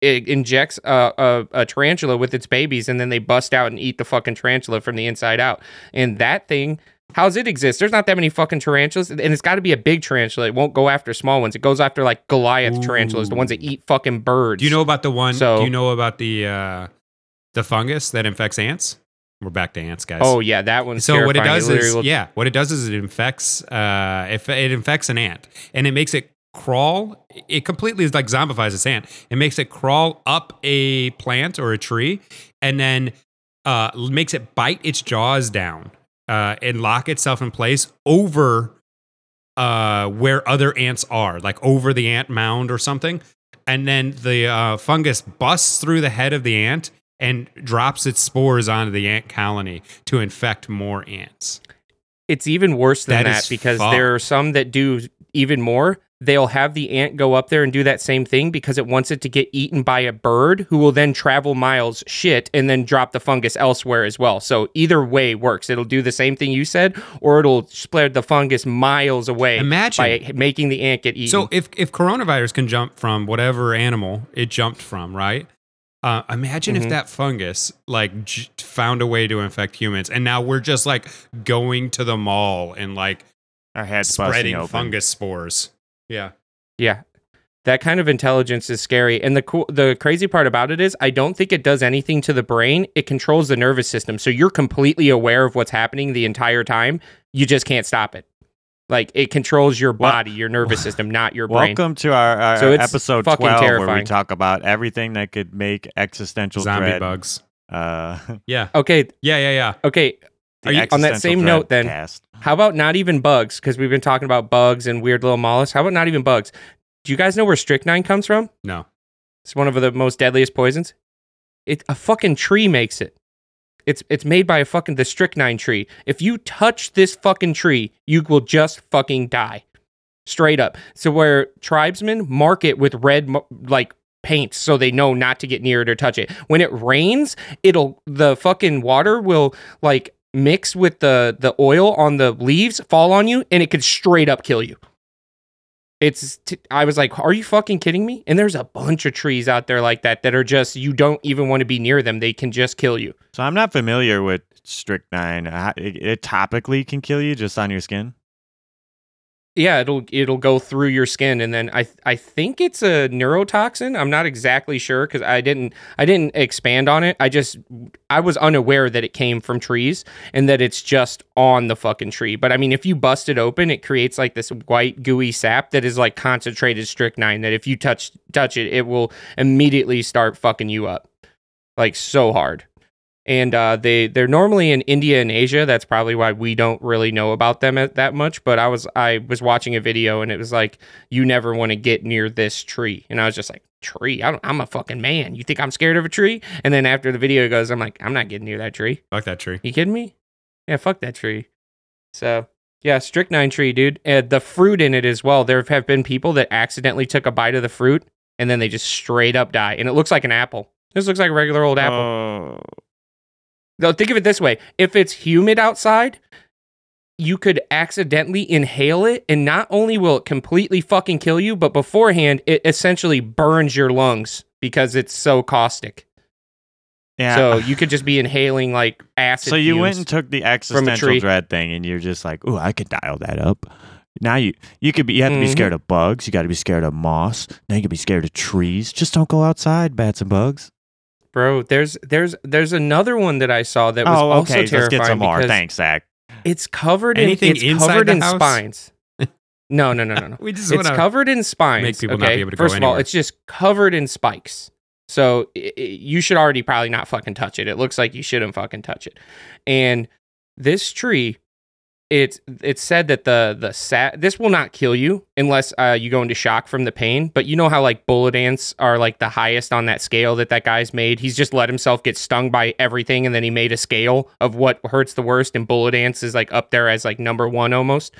it injects a, a, a tarantula with its babies and then they bust out and eat the fucking tarantula from the inside out. And that thing How's it exist? There's not that many fucking tarantulas, and it's got to be a big tarantula. It won't go after small ones. It goes after like Goliath tarantulas, the ones that eat fucking birds. Do you know about the one? So- do you know about the uh, the fungus that infects ants? We're back to ants, guys. Oh yeah, that one's so what it does literally is looks- yeah, what it does is it infects uh, if it infects an ant and it makes it crawl. It completely is like zombifies this ant. It makes it crawl up a plant or a tree, and then uh, makes it bite its jaws down uh, and lock itself in place over uh, where other ants are, like over the ant mound or something. And then the uh, fungus busts through the head of the ant and drops its spores onto the ant colony to infect more ants. it's even worse than That that, because fucked. there are some that do even more. They'll have the ant go up there and do that same thing because it wants it to get eaten by a bird who will then travel miles shit and then drop the fungus elsewhere as well. So either way works. It'll do the same thing you said, or it'll spread the fungus miles away Imagine. by making the ant get eaten. So if if coronavirus can jump from whatever animal it jumped from, right? Uh, imagine Mhm. if that fungus like j- found a way to infect humans, and now we're just like going to the mall and like our heads spreading fungus spores. Yeah, Yeah. That kind of intelligence is scary. And the cool the crazy part about it is I don't think it does anything to the brain. It controls the nervous system. So you're completely aware of what's happening the entire time. You just can't stop it. Like it controls your Wel- body, your nervous system, not your brain. Welcome to our, our So it's episode fucking 12 where we talk about everything that could make existential zombie dread. bugs. Uh, Yeah, Okay, yeah, yeah, yeah. okay. Are you- on that same note then, cast. How about not even bugs? Because we've been talking about bugs and weird little mollusks. How about not even bugs? Do you guys know where strychnine comes from? No, It's one of the most deadliest poisons. It a fucking tree makes it. It's it's made by a fucking the strychnine tree. If you touch this fucking tree, you will just fucking die. Straight up. So where tribesmen mark it with red like paint so they know not to get near it or touch it. When it rains, it'll the fucking water will like mix with the the oil on the leaves, fall on you and it could straight up kill you. It's t- I was like, "Are you fucking kidding me?" And there's a bunch of trees out there like that that are just you don't even want to be near them. They can just kill you. So I'm not familiar with strychnine. It, it topically can kill you just on your skin. Yeah, it'll it'll go through your skin and then I I think it's a neurotoxin. I'm not exactly sure cuz I didn't I didn't expand on it. I just I was unaware that it came from trees and that it's just on the fucking tree. But I mean, if you bust it open, it creates like this white gooey sap that is like concentrated strychnine that if you touch touch it, it will immediately start fucking you up. Like so hard. And uh, they they're normally in India and Asia. That's probably why we don't really know about them at, that much. But I was I was watching a video and it was like you never want to get near this tree, and I was just like tree. I don't, I'm a fucking man. You think I'm scared of a tree? And then after the video goes, I'm like I'm not getting near that tree. Fuck that tree. You kidding me? Yeah, fuck that tree. So Yeah, strychnine tree, dude. Uh, the fruit in it as well. There have been people that accidentally took a bite of the fruit and then they just straight up die. And it looks like an apple. This looks like a regular old apple. Oh, Though think of it this way: if it's humid outside, you could accidentally inhale it, and not only will it completely fucking kill you, but beforehand, it essentially burns your lungs because it's so caustic. yeah. So you could just be inhaling like acid. So you went and took the existential dread thing, and you're just like, "Ooh, I could dial that up." Now you you could be you have to be scared mm-hmm. of bugs. You got to be scared of moss. Now you could be scared of trees. Just don't go outside, bats and bugs. Bro. There's there's there's another one that I saw that was oh, also okay. Let's terrifying get some more. Thanks, Zach. it's covered Anything in it's covered the in house? spines. No, no, no, no, no. We just it's covered in spines. make people okay? not be able to go First of all, it's just covered in spikes. So i i you should already probably not fucking touch it. It looks like you shouldn't fucking touch it. And this tree, it's it's said that the the sat this will not kill you unless uh, you go into shock from the pain. But you know how like bullet ants are like the highest on that scale that that guy's made. He's just let himself get stung by everything, and then he made a scale of what hurts the worst. And bullet ants is like up there as like number one almost.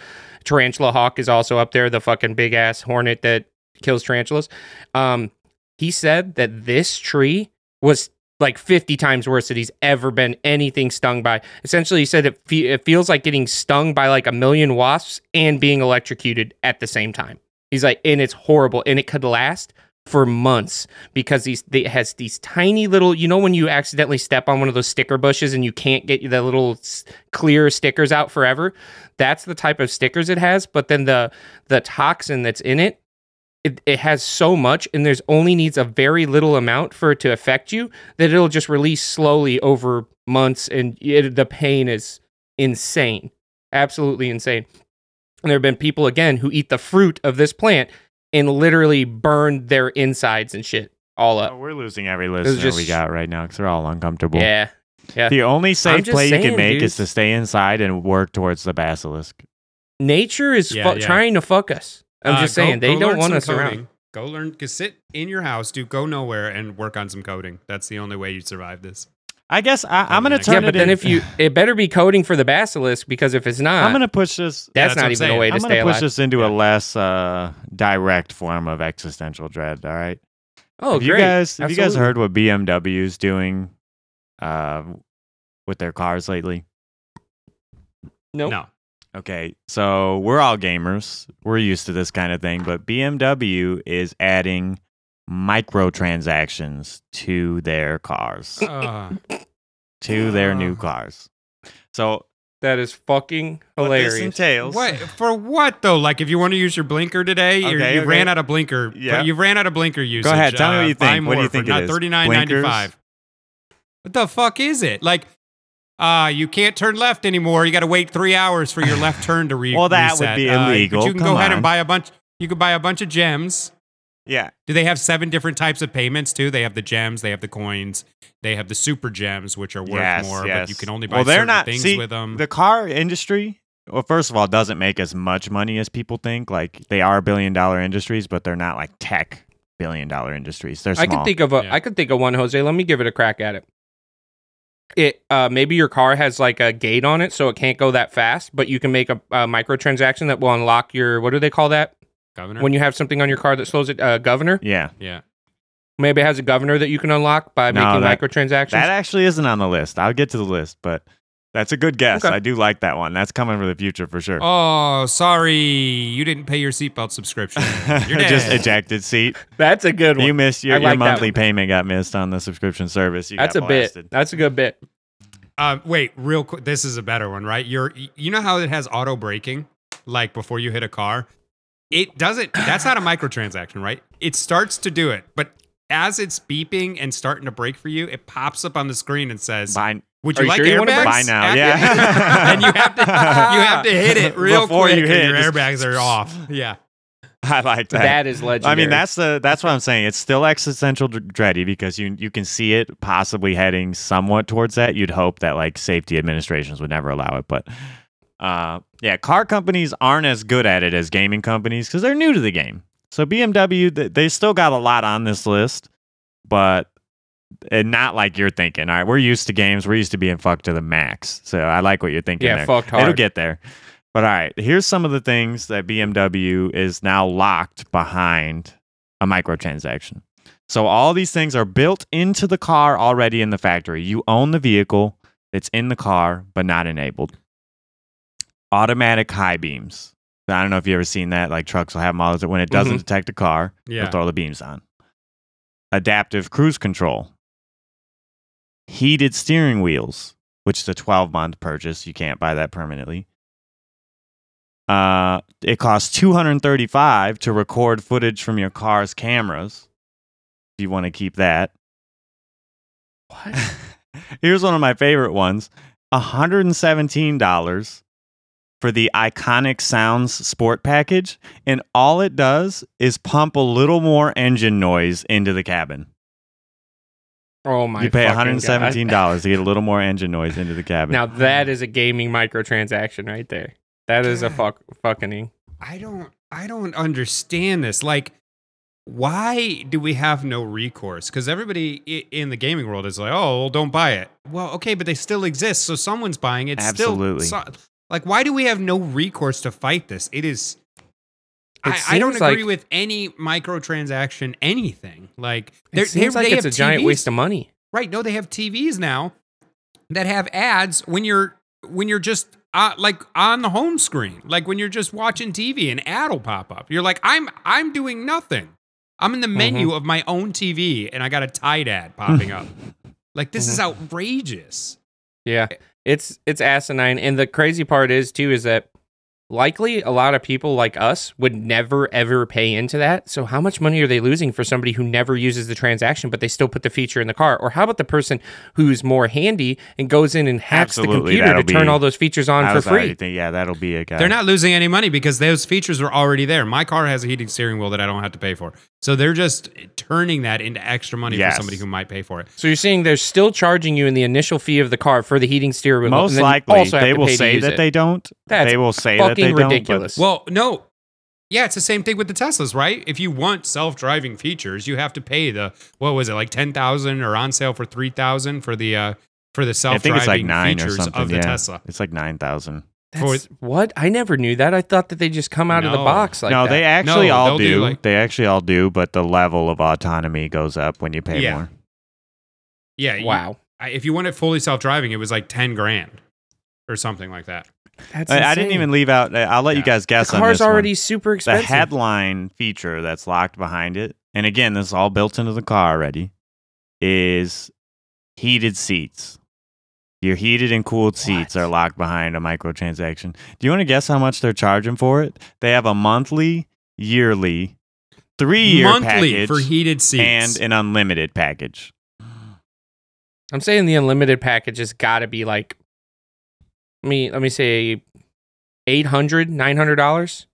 Tarantula hawk is also up there, the fucking big ass hornet that kills tarantulas. Um, he said that this tree was like 50 times worse that he's ever been anything stung by. Essentially, he said it, fe- it feels like getting stung by like a million wasps and being electrocuted at the same time. He's like, and it's horrible, and it could last for months because these it has these tiny little. You know when you accidentally step on one of those sticker bushes and you can't get the little clear stickers out forever. That's the type of stickers it has. But then the the toxin that's in it it, it has so much and there's only needs a very little amount for it to affect you that it'll just release slowly over months and it, the pain is insane absolutely insane and there have been people again who eat the fruit of this plant and literally burn their insides and shit all Oh, up we're losing every was listener we got right now because they're all uncomfortable. yeah yeah The only safe just play you can make is to stay inside and work towards the basilisk. nature is Yeah, fu- yeah. trying to fuck us i'm Uh, just go- saying they go don't want some us around. Go learn. Cause sit in your house, do go nowhere and work on some coding. That's the only way you survive this. I guess I, I'm gonna next- turn yeah it but then in- if you it better be coding for the basilisk because if it's not I'm gonna push this. that's, that's not I'm even a saying. way to stay. I'm gonna push this into Yeah. a less uh, direct form of existential dread. All right. oh have great you guys have you guys heard what BMW's doing uh, with their cars lately? Nope. No. Okay, so we're all gamers. We're used to this kind of thing, but BMW is adding microtransactions to their cars, Uh, to their new Uh. cars. So That is fucking hilarious. this entails. what for? What though? Like if you want to use your blinker today, you Okay, you okay. ran out of blinker. Yeah. you ran out of blinker usage. Go ahead, tell me Uh, what you think. What do you think it not thirty nine ninety five. What the fuck is it? Like, uh, you can't turn left anymore. You got to wait three hours for your left turn to re- Well, that would be Uh, illegal. but you can Come go ahead on. and buy a bunch. You could buy a bunch of gems. Yeah, Do they have seven different types of payments too? They have the gems, they have the coins, they have the super gems, which are worth yes, more, yes. but you can only buy well, they're certain not, things see, with them. The car industry, well, first of all, doesn't make as much money as people think. Like they are billion dollar industries, but they're not like tech billion dollar industries. They're small. I could think of a. I Yeah. could think of one, Jose. Let me give it a crack at it. It uh, maybe your car has like a gate on it, so it can't go that fast. But you can make a, a microtransaction that will unlock your. What do they call that Governor. when you have something on your car that slows it? Uh, governor. yeah, yeah. Maybe it has a governor that you can unlock by No, making that- microtransactions. that actually isn't on the list. I'll get to the list, but that's a good guess. Okay. I do like that one. That's coming for the future for sure. Oh, sorry, you didn't pay your seatbelt subscription. You're Just ejected seat. That's a good one. You missed your, I your monthly payment got missed on the subscription service. You That's a got bit. blasted. That's a good bit. Um, wait, real quick. This is a better one, right? You're, you know how it has auto braking, like before you hit a car. It doesn't. That's not a microtransaction, right? It starts to do it, but as it's beeping and starting to break for you, it pops up on the screen and says, Buy, "Would you you like sure you wanna buy now, yeah. and you have to, you have to hit it real Before quick, you hit and your airbags are off. Yeah. I like that. That is legendary. I mean, that's the that's what I'm saying. It's still existential dr- dready because you you can see it possibly heading somewhat towards that. You'd hope that like safety administrations would never allow it, but uh, yeah, car companies aren't as good at it as gaming companies because they're new to the game. So BMW, th- they still got a lot on this list, but and not like you're thinking. All right, we're used to games. We're used to being fucked to the max. So I like what you're thinking. yeah, there. fucked It'll get there. But all right, here's some of the things that BMW is now locked behind a microtransaction. So all these things are built into the car already in the factory. You own the vehicle, it's in the car, but not enabled. Automatic high beams. I don't know if you ever seen that. Like trucks will have models that when it doesn't Mhm. detect a car, Yeah. it'll throw the beams on. Adaptive cruise control. Heated steering wheels, which is a 12 month purchase. You can't buy that permanently. Uh, it costs 235 to record footage from your car's cameras. If you want to keep that. What? Here's one of my favorite ones $117 for the Iconic Sounds Sport Package. And all it does is pump a little more engine noise into the cabin. Oh my! you pay $117 to get a little more engine noise into the cabin. Now that is a gaming microtransaction right there. That is a fuck fucking. I don't I don't understand this. Like why do we have no recourse? Because everybody i- in the gaming world is like, oh, well, don't buy it. Well, okay, but they still exist, so someone's buying it. Absolutely. Still, so- like, why do we have no recourse to fight this? It is. I, I don't agree like- with any microtransaction, anything. Like, It seems they like it's a giant waste of money. Right. No, they have TVs now that have ads when you're when you're just uh, like on the home screen, like when you're just watching TV, an ad will pop up. You're like, I'm I'm doing nothing. I'm in the menu of my own TV, and I got a Tide ad popping up. Like this is outrageous. Yeah, it's it's asinine. And the crazy part is too is that likely a lot of people like us would never ever pay into that. So how much money are they losing for somebody who never uses the transaction but they still put the feature in the car? Or how about the person who's more handy and goes in and hacks Absolutely, the computer to that'll turn be- all those features on for free? thinking, yeah, that'll be a guy. They're not losing any money because those features are already there. My car has a heating steering wheel that I don't have to pay for. So they're just turning that into extra money Yes. for somebody who might pay for it. So you're saying they're still charging you in the initial fee of the car for the heating steering wheel. Most and then you likely, also they will say that it. they don't. That's they will say that they fucking don't. but- ridiculous. Well, no. Yeah, it's the same thing with the Teslas, right? If you want self-driving features, you have to pay the what was it, like 10,000 or on sale for 3,000 for the uh for the self-driving think it's like nine or features something. of the yeah. Tesla. It's like nine thousand. That's, what? I never knew that. I thought that they just come out of the box like no, that. they actually No, all do. do, like- they actually all do, but the level of autonomy goes up when you pay Yeah. more. Yeah, wow. I, if you want it fully self-driving, it was like 10 grand or something like that. That's I, I didn't even leave out. uh, I'll let you Yeah. guys The guess on car's this one. already super expensive. the expensive. headline feature that's locked behind it, and again, this is all built into the car already, is heated seats. Your heated and cooled seats What? are locked behind a microtransaction. Do you want to guess how much they're charging for it? They have a monthly, yearly, three year Monthly package for heated seats. and an unlimited package. I'm saying the unlimited package has got to be like, let me let me say, 800 900 dollars.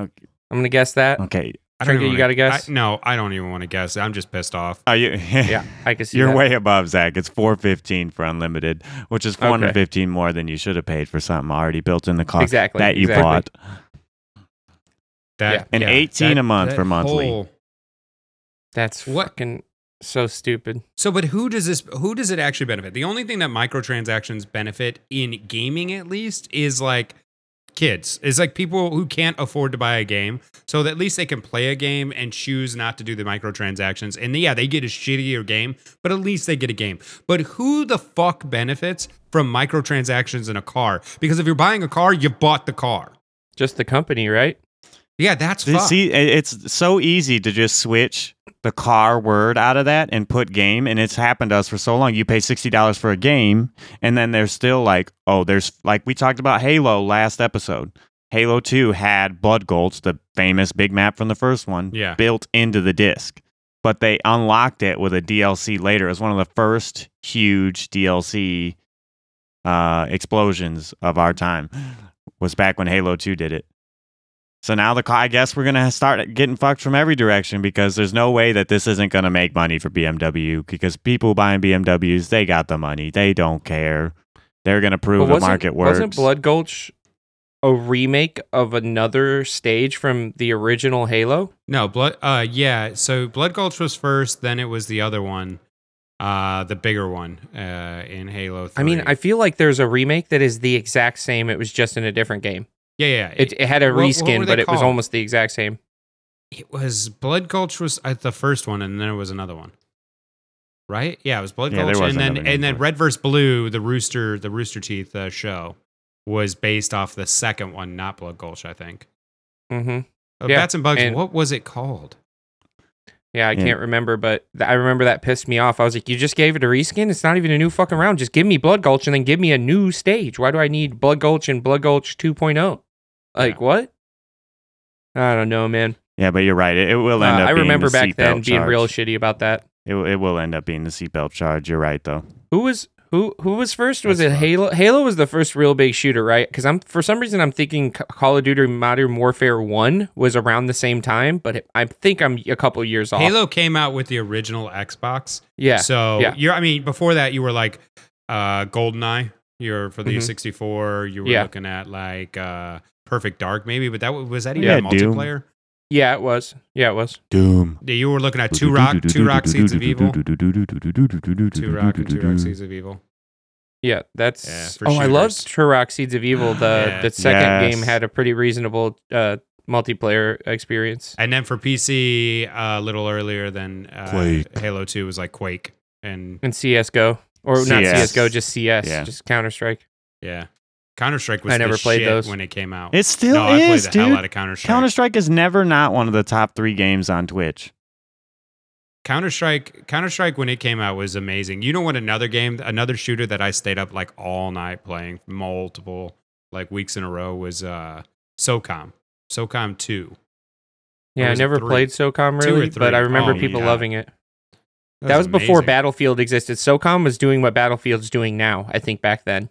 Okay. I'm gonna guess that. Okay. I don't Trinket, even you gotta wanna- guess? I, no, I don't even want to guess. I'm just pissed off. Are you? Yeah, I can see You're that. way above Zach. It's four fifteen for unlimited, which is four hundred fifteen more than you should have paid for something already built in the car Exactly, that you exactly. bought. That Yeah. And 18 a month for monthly. whole- That's What- fucking so stupid. So, but who does this? Who does it actually benefit? The only thing that microtransactions benefit in gaming, at least, is like kids. It's like people who can't afford to buy a game, so that at least they can play a game and choose not to do the microtransactions. And yeah, they get a shittier game, but at least they get a game. But who the fuck benefits from microtransactions in a car? Because if you're buying a car, you bought the car. Just the company, right? Yeah, that's See- See, it's so easy to just switch the car word out of that and put game, and it's happened to us for so long. You pay sixty dollars for a game, and then there's still like, oh, there's like we talked about Halo last episode. Halo Two had Blood Gulch, the famous big map from the first one, Yeah. built into the disc, but they unlocked it with a DLC later. It was one of the first huge DLC uh, explosions of our time. Was back when Halo Two did it. So now the car, I guess we're gonna start getting fucked from every direction because there's no way that this isn't gonna make money for BMW because people buying BMWs they got the money they don't care they're gonna prove But the market works. Wasn't Blood Gulch a remake of another stage from the original Halo? No, blood. Uh, yeah. So Blood Gulch was first, then it was the other one. uh, the bigger one uh, in Halo. 3. I mean, I feel like there's a remake that is the exact same. It was just in a different game. Yeah, yeah. It, it had a What- what reskin, were but it was almost the exact same. It was Blood Gulch was uh, the first one, and then it was another one. Right? Yeah, it was Blood Yeah, Gulch, was and then and then. Red vs. Blue, the Rooster, the Rooster Teeth uh, show, was based off the second one, not Blood Gulch, I think. Mm-hmm. Uh, Yeah, Bats and Bugs. and- what was it called? Yeah, I Yeah. can't remember, but th- I remember that pissed me off. I was like, you just gave it a reskin? It's not even a new fucking round. Just give me Blood Gulch and then give me a new stage. Why do I need Blood Gulch and Blood Gulch 2.0? Like, Yeah. what? I don't know, man. Yeah, but you're right. It, it will Uh, end up. I being remember the back then seatbelt being real charge. shitty about that. It, it will end up being the seatbelt charge. You're right, though. Who was who who was first? Was That's it fucked. Halo? Halo was the first real big shooter, right? Because I'm for some reason I'm thinking Call of Duty Modern Warfare One was around the same time, but it, I think I'm a couple years off. Halo came out with the original Xbox. yeah, So yeah. you're. I mean, before that, you were like uh, GoldenEye. You're for the Mhm. 64. You were Yeah. looking at like uh, Perfect Dark, maybe. But that was that Yeah, even Doom. multiplayer? yeah, it was. Yeah, it was. Doom. Yeah, you were looking at Turok, Two Rock Seeds of Evil, Two Rock and Turok Seeds of Evil. Yeah, that's. Yeah, for oh, I loved Turok Seeds of Evil. The Yeah. the second Yes. game had a pretty reasonable uh, multiplayer experience. And then for PC, uh, a little earlier than uh, Halo Two was like Quake, and And CS:GO or not CS. CS:GO, just CS, Yeah. just Counter Strike. yeah, Counter Strike was. I never the played shit those. when it came out. It still no, I played is, the dude. hell out of Counter Strike. Counter Strike is never not one of the top three games on Twitch. Counter Strike, Counter Strike when it came out was amazing. You know what? Another game, another shooter that I stayed up like all night playing, multiple like weeks in a row was uh SOCOM, SOCOM Two. Yeah, I never three? played SOCOM Two really, but I remember Oh, people yeah. loving it. That was before. Battlefield existed. SOCOM was doing what Battlefield's doing now, I think back then.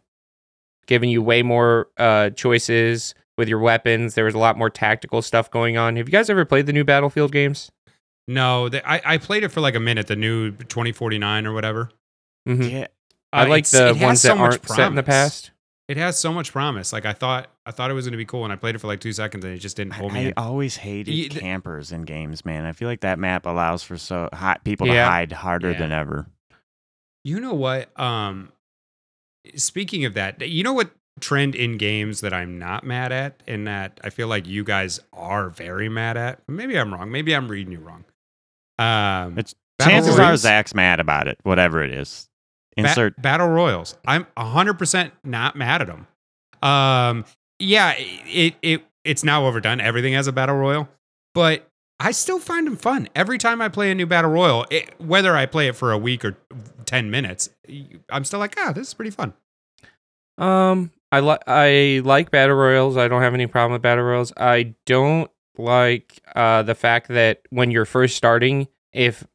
Giving you way more uh, choices with your weapons. There was a lot more tactical stuff going on. Have you guys ever played the new Battlefield games? No, the, I I played it for like a minute, the new 2049 or whatever. hmm Yeah. I Uh, like the it ones so that much aren't set in the past. It has so much promise. Like I thought, I thought it was going to be cool, and I played it for like two seconds, and it just didn't I, pull me I in. always hated Ye- th- campers in games, man. I feel like that map allows for so hot people Yeah. to hide harder Yeah. than ever. You know what? Um, speaking of that, you know what trend in games that I'm not mad at, and that I feel like you guys are very mad at. Maybe I'm wrong. Maybe I'm reading you wrong. Um, It's- Battle Chances are Royals. Zach's mad about it, whatever it is. Ba- battle royals. I'm 100% not mad at them. Um, yeah, it it it's now overdone. Everything has a battle royal, but I still find them fun every time I play a new battle royal. It, whether I play it for a week or 10 minutes, I'm still like, ah, this is pretty fun. Um, I like I like battle royals. I don't have any problem with battle royals. I don't like uh the fact that when you're first starting, if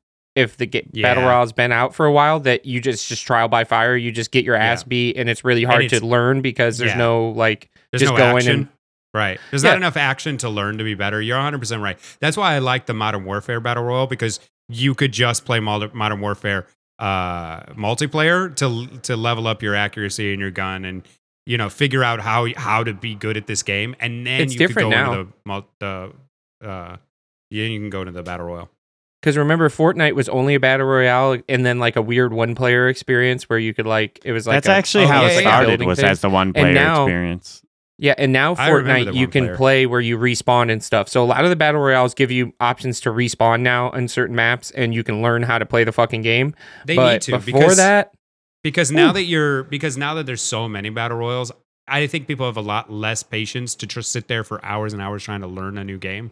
if the ga- battle royale's been out for a while, that you just just trial by fire, you just get your ass Yeah. beat, and it's really hard to learn because there's Yeah. no like There's Just no go in action. and- Right. There's Yeah. not enough action to learn to be better. You're 100% right. That's why I like the Modern Warfare Battle Royal because you could just play Modern Warfare uh, multiplayer to to level up your accuracy in your gun and you know figure out how how to be good at this game and then It's you different could go now. into the, uh, yeah, you can go into the Battle Royal. Because remember, Fortnite was only a battle royale, and then like a weird one-player experience where you could like it was like That's a- actually oh, how yeah, it yeah, yeah, started. building Was thing. as the one player now- experience. Yeah, and now I Fortnite you can player. play where you respawn and stuff. So a lot of the battle royales give you options to respawn now in certain maps, and you can learn how to play the fucking game. They but need to before because that, because now Ooh. that you're because now that there's so many battle royals i think people have a lot less patience to just sit there for hours and hours trying to learn a new game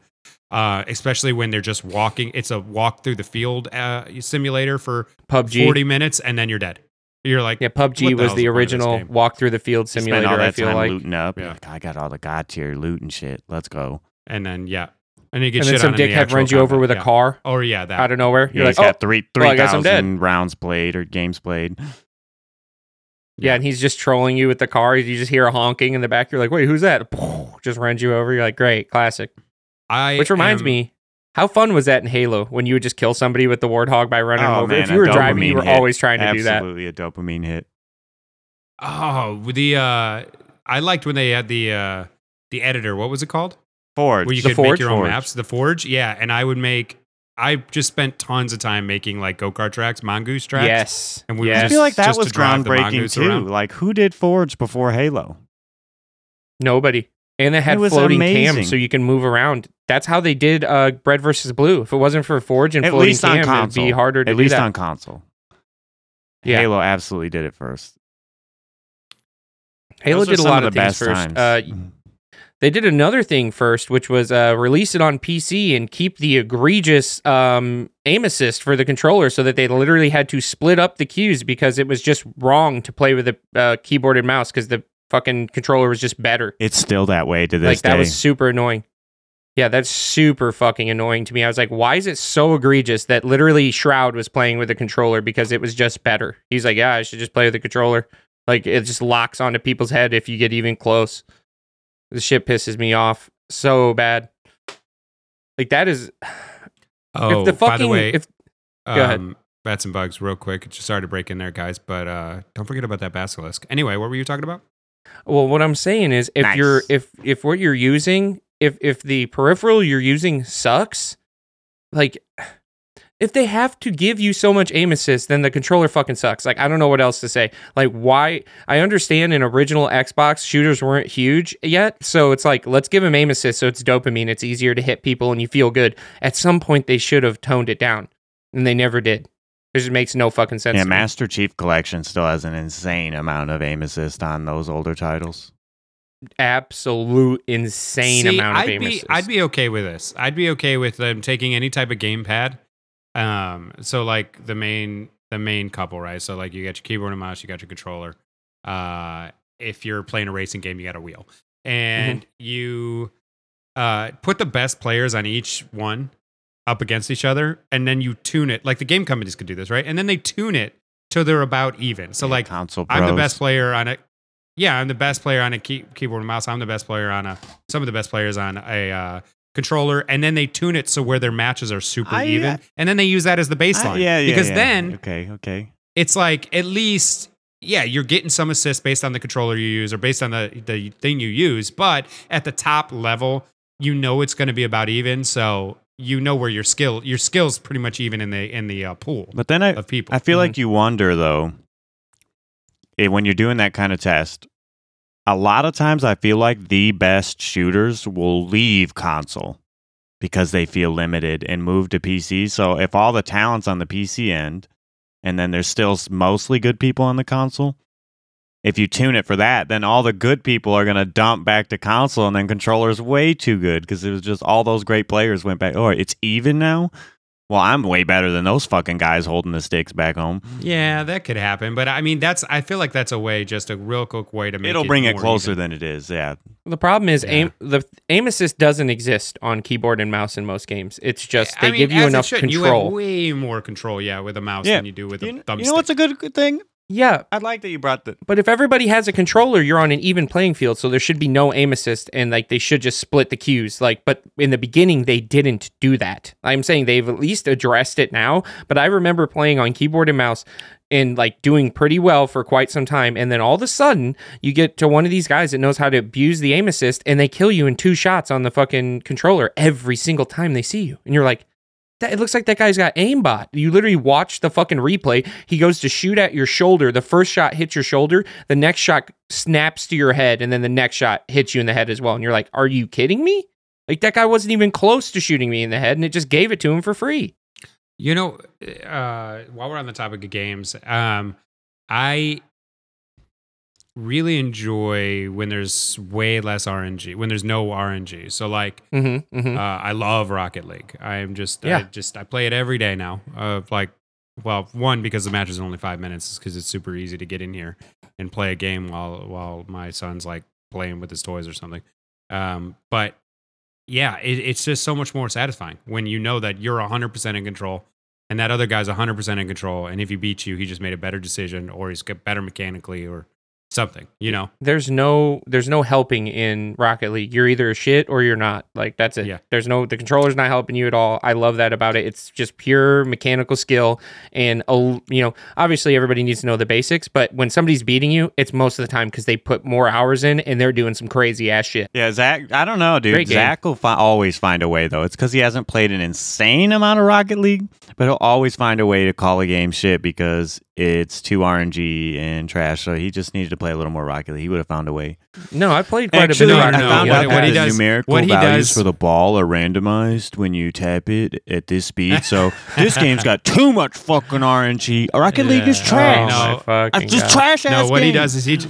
uh, especially when they're just walking it's a walk through the field uh, simulator for PUBG, 40 minutes and then you're dead you're like yeah, What PUBG the was the the point of this original walk through the field You spend simulator. all I feel time like, looting up. Yeah. Like, I got all the god tier loot and shit. Let's go. and then yeah and you get and shit then some on in the dickhead runs you over combat, with a car oh yeah that out of nowhere. Yeah, You're he's like, oh, got three well, I three guess I'm dead. thousand rounds played or games played. yeah, and he's just trolling you with the car. You just hear a honking in the back. You're like, wait, who's that? Just runs you over. You're like, great, classic. I Which reminds am- me, how fun was that in Halo when you would just kill somebody with the warthog by running Oh, them over? man, if you were driving, you were hit. always trying to do that. Absolutely a dopamine hit. oh the uh i liked when they had the uh the editor what was it called Forge. where you The could Forge? make your own Forge. maps. The Forge, yeah, and I would make I just spent tons of time making like go kart tracks, mongoose tracks. Yes. And we would I feel like that just to was groundbreaking too. around. Like who did Forge before Halo? Nobody. And they had It was floating amazing. cams so you can move around. That's how they did uh, Red versus Blue. If it wasn't for Forge and At floating least on cam, console. it'd be harder to At least that. on console. Yeah. Halo absolutely did it first. Halo Those did a lot of the things best first. Uh, they did another thing first, which was uh, release it on PC and keep the egregious um, aim assist for the controller, so that they literally had to split up the cues because it was just wrong to play with the uh, keyboard and mouse because the fucking controller was just better. it's still that way to this like that was super annoying. Yeah, that's super fucking annoying to me. I was like, why is it so egregious that literally Shroud was playing with the controller because it was just better? He's like, yeah, I should just play with the controller. Like it just locks onto people's head if you get even close. The shit pisses me off so bad. Like that is Oh, if the fucking by the way, if go ahead. um, bats and bugs, real quick. Just sorry to break in there, guys, but uh, don't forget about that basilisk. Anyway, what were you talking about? Well, what I'm saying is, if Nice. you're if if what you're using, if if the peripheral you're using sucks, like if they have to give you so much aim assist, then the controller fucking sucks. Like I don't know what else to say. Like why? I understand in original Xbox shooters weren't huge yet, so it's like let's give them aim assist so it's dopamine. It's easier to hit people and you feel good. At some point, they should have toned it down, and they never did. It just makes no fucking sense. yeah. Master Chief Collection still has an insane amount of aim assist on those older titles. Absolute insane See, amount of I'd aim be. I'd be okay with this. I'd be okay with them taking any type of gamepad. Um, so like the main the main couple, right? So like you got your keyboard and mouse, you got your controller. Uh, if you're playing a racing game, you got a wheel, and Mm-hmm. you uh put the best players on each one up against each other, and then you tune it. Like the game companies could do this, right? And then they tune it till they're about even. So Yeah, like console I'm the best player on it. Yeah, I'm the best player on a key, keyboard and mouse. I'm the best player on a. Some of the best players on a uh, controller, and then they tune it so where their matches are super I- even, I- and then they use that as the baseline. Uh, yeah, yeah, because yeah. then okay, okay. it's like at least yeah, you're getting some assist based on the controller you use or based on the the thing you use, but at the top level, you know it's going to be about even. So you know where your skill your skills pretty much even in the in the uh, pool But then I, of people. I feel like you wonder though, eh, when you're doing that kind of test, a lot of times I feel like the best shooters will leave console because they feel limited and move to PC. So if all the talent's on the PC end, and then there's still mostly good people on the console. If you tune it for that, then all the good people are going to dump back to console, and then controller's way too good because it was just all those great players went back. Oh, it's even now? Well, I'm way better than those fucking guys holding the sticks back home. Yeah, that could happen, but I mean, that's I feel like that's a way, just a real quick way to make It'll bring it closer even. than it is. Yeah. The problem is Yeah. aim the aim assist doesn't exist on keyboard and mouse in most games. It's just they I mean, give you enough control. You have way more control, yeah, with a mouse Yeah. than you do with a You, thumbstick. you know what's a good, good thing? Yeah, I'd like that you brought the. but if everybody has a controller, you're on an even playing field, so there should be no aim assist and like they should just split the cues. Like but in the beginning they didn't do that. I'm saying they've at least addressed it now, but I remember playing on keyboard and mouse and like doing pretty well for quite some time and then all of a sudden you get to one of these guys that knows how to abuse the aim assist and they kill you in two shots on the fucking controller every single time they see you and you're like that, it looks like that guy's got aimbot. You literally watch the fucking replay. He goes to shoot at your shoulder. The first shot hits your shoulder. The next shot snaps to your head, and then the next shot hits you in the head as well. And you're like, "Are you kidding me? Like that guy wasn't even close to shooting me in the head, and it just gave it to him for free." You know, uh, while we're on the topic of games, um, I really enjoy when there's way less RNG, when there's no RNG. So like, Mm-hmm. mm-hmm. uh, I love Rocket League. I'm just, I Yeah. just, I play it every day now. Uh, like, well, one because the match is only five minutes, because it's super easy to get in here and play a game while while my son's like playing with his toys or something. Um, but yeah, it, it's just so much more satisfying when you know that you're 100% in control and that other guy's 100% in control. And if he beats you, he just made a better decision or he's got better mechanically or something, you know. there's no there's no helping in Rocket League. You're either a shit or you're not. Like that's it. Yeah. There's no the controller's not helping you at all. I love that about it. It's just pure mechanical skill and a l- you know, obviously everybody needs to know the basics, but when somebody's beating you, it's most of the time cuz they put more hours in and they're doing some crazy ass shit. Yeah, Zach. I don't know, dude. Great game. Zach will fi- always find a way, though. It's because he hasn't played an insane amount of Rocket League, but he'll always find a way to call a game shit because it's too RNG and trash. So he just needed to play a little more Rocket League. He would have found a way. No, I played quite Actually, a bit I of Rocket found League. out in the that what he does- numerical what he values does- for the ball are randomized when you tap it at this speed. So this game's got too much fucking RNG. Rocket League is Yeah. Oh trash. Oh, No. fucking It's just God. trash. No, what he does is he. j-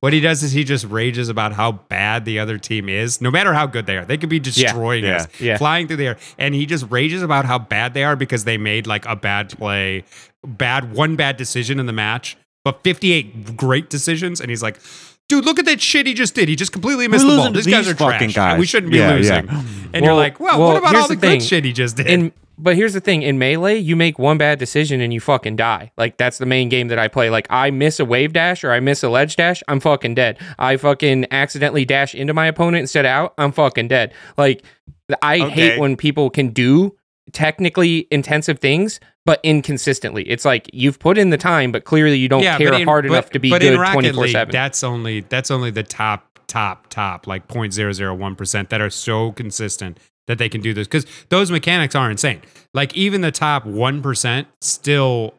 What he does is he just rages about how bad the other team is, no matter how good they are. They could be destroying Yeah, us, yeah. flying through the air, and he just rages about how bad they are because they made like a bad play, bad one bad decision in the match, but fifty-eight great decisions, and he's like, "Dude, look at that shit he just did. He just completely missed the ball. to These guys are trash. fucking guys." We shouldn't be Yeah, losing." yeah. And you're like, "Well, well, what about all the, the good shit he just did?" in but here's the thing in melee you make one bad decision and you fucking die like that's the main game that i play like i miss a wave dash or i miss a ledge dash i'm fucking dead i fucking accidentally dash into my opponent instead of out i'm fucking dead like i Okay. hate when people can do technically intensive things but inconsistently it's like you've put in the time but clearly you don't care in- hard but- enough to be but good 24 7 That's only that's only the top top top like 0.001 percent that are so consistent that they can do this because those mechanics are insane. Like even the top one percent still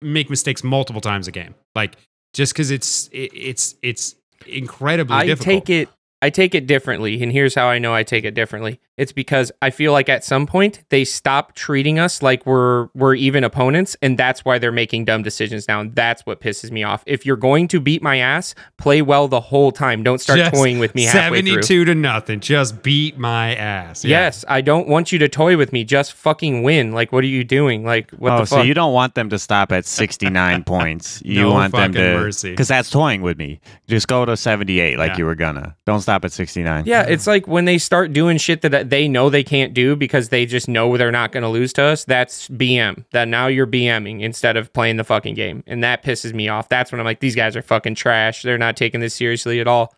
make mistakes multiple times a game. Like just because it's it, it's it's incredibly I difficult. take it I take it differently, and here's how I know I take it differently. It's because I feel like at some point they stop treating us like we're we're even opponents, and that's why they're making dumb decisions now. And that's what pisses me off. If you're going to beat my ass, play well the whole time. Don't start Just toying with me halfway through. Seventy-two to nothing. Just beat my ass. Yeah. Yes, I don't want you to toy with me. Just fucking win. Like, what are you doing? Like, what oh, the fuck? so you don't want them to stop at 69 points. You No want them fucking to mercy. because that's toying with me. Just go to 78 like Yeah. you were gonna. Don't stop at 69. Yeah, it's like when they start doing shit that they know they can't do because they just know they're not going to lose to us. That's BM. That now you're BMing instead of playing the fucking game, and that pisses me off. That's when I'm like, these guys are fucking trash. They're not taking this seriously at all.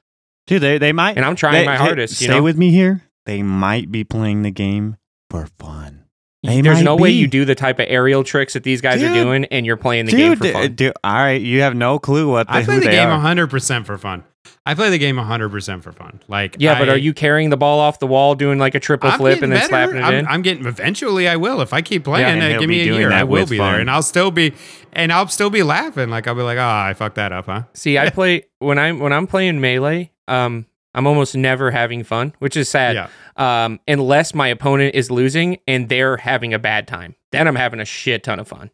Dude, they, they might. And I'm trying they- my hey, hardest. You Stay know, with me here. They might be playing the game for fun. They there's might no way you do the type of aerial tricks that these guys are doing, and you're playing the game Dude, for d- fun. dude, all right, you have no clue what the, I play who the they game are. 100% for fun. I play the game 100% for fun. Like yeah, but are you carrying the ball off the wall, doing like a triple I'm flip, and then better. slapping it I'm, in? I'm getting eventually. I will if I keep playing. and uh, give me a year. I will be fun. there, and I'll still be, and I'll still be laughing. Like I'll be like, oh, I fucked that up, huh? See, I play when I'm when I'm playing melee. Um, I'm almost never having fun, which is sad. Yeah. Um, unless my opponent is losing and they're having a bad time, then I'm having a shit ton of fun,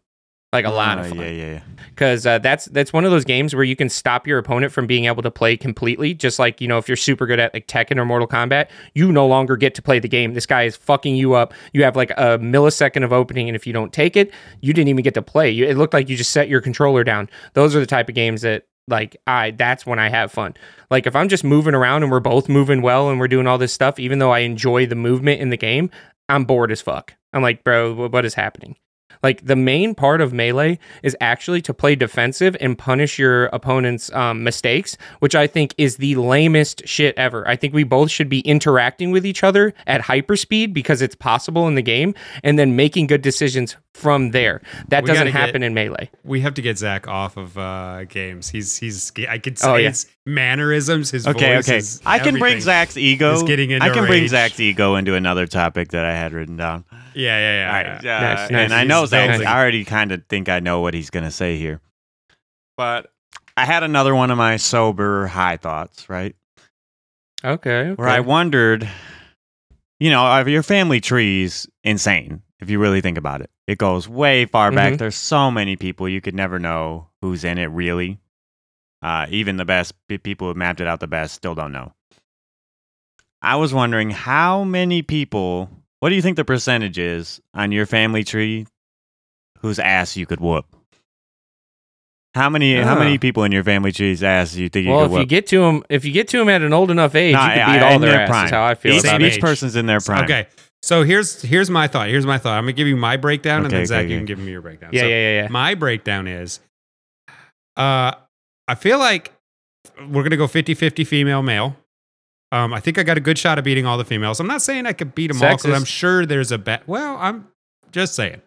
like a lot of Oh, fun. Yeah, yeah, yeah. Because uh, that's that's one of those games where you can stop your opponent from being able to play completely. Just like you know, if you're super good at like Tekken or Mortal Kombat, you no longer get to play the game. This guy is fucking you up. You have like a millisecond of opening, and if you don't take it, you didn't even get to play. You, it looked like you just set your controller down. Those are the type of games that like I that's when I have fun. Like if I'm just moving around and we're both moving well and we're doing all this stuff, even though I enjoy the movement in the game, I'm bored as fuck. I'm like, bro, what is happening? Like the main part of melee is actually to play defensive and punish your opponent's um, mistakes, which I think is the lamest shit ever. I think we both should be interacting with each other at hyperspeed because it's possible in the game, and then making good decisions from there. That We doesn't happen get- in melee. We have to get Zach off of uh, games. He's he's. I could say Oh, yeah. his mannerisms, his Okay, voice, okay. his I can bring. Zach's ego. getting I can bring. Zach's ego into another topic that I had written down. Yeah, yeah, yeah. All yeah. right, Nice, nice. and I know He's Zach. building. I already kind of think I know what he's gonna say here, but I had another one of my sober high thoughts, right? Okay. Where I wondered, you know, uh, your family tree's insane if you really think about it. It goes way far back. Mhm. There's so many people you could never know who's in it really. Uh, even the best pe- people who mapped it out the best still don't know. I was wondering how many people. What do you think the percentage is on your family tree whose ass you could whoop? How many? How Ah. many people in your family tree's ass do you think you well, could if you get to them, if you get to them at an old enough age, Nah, you can beat I- all their their asses. prime. How I feel each, about each person's in their prime. Okay, so here's here's my thought. Here's my thought. I'm gonna give you my breakdown, and then okay, Zach, okay. you can give me your breakdown. Yeah, So yeah, yeah, yeah. My breakdown is, uh, I feel like we're gonna go 50-50 female male. Um, I think I got a good shot of beating all the females. I'm not saying I could beat them all because I'm sure there's a bet. Well, I'm just saying.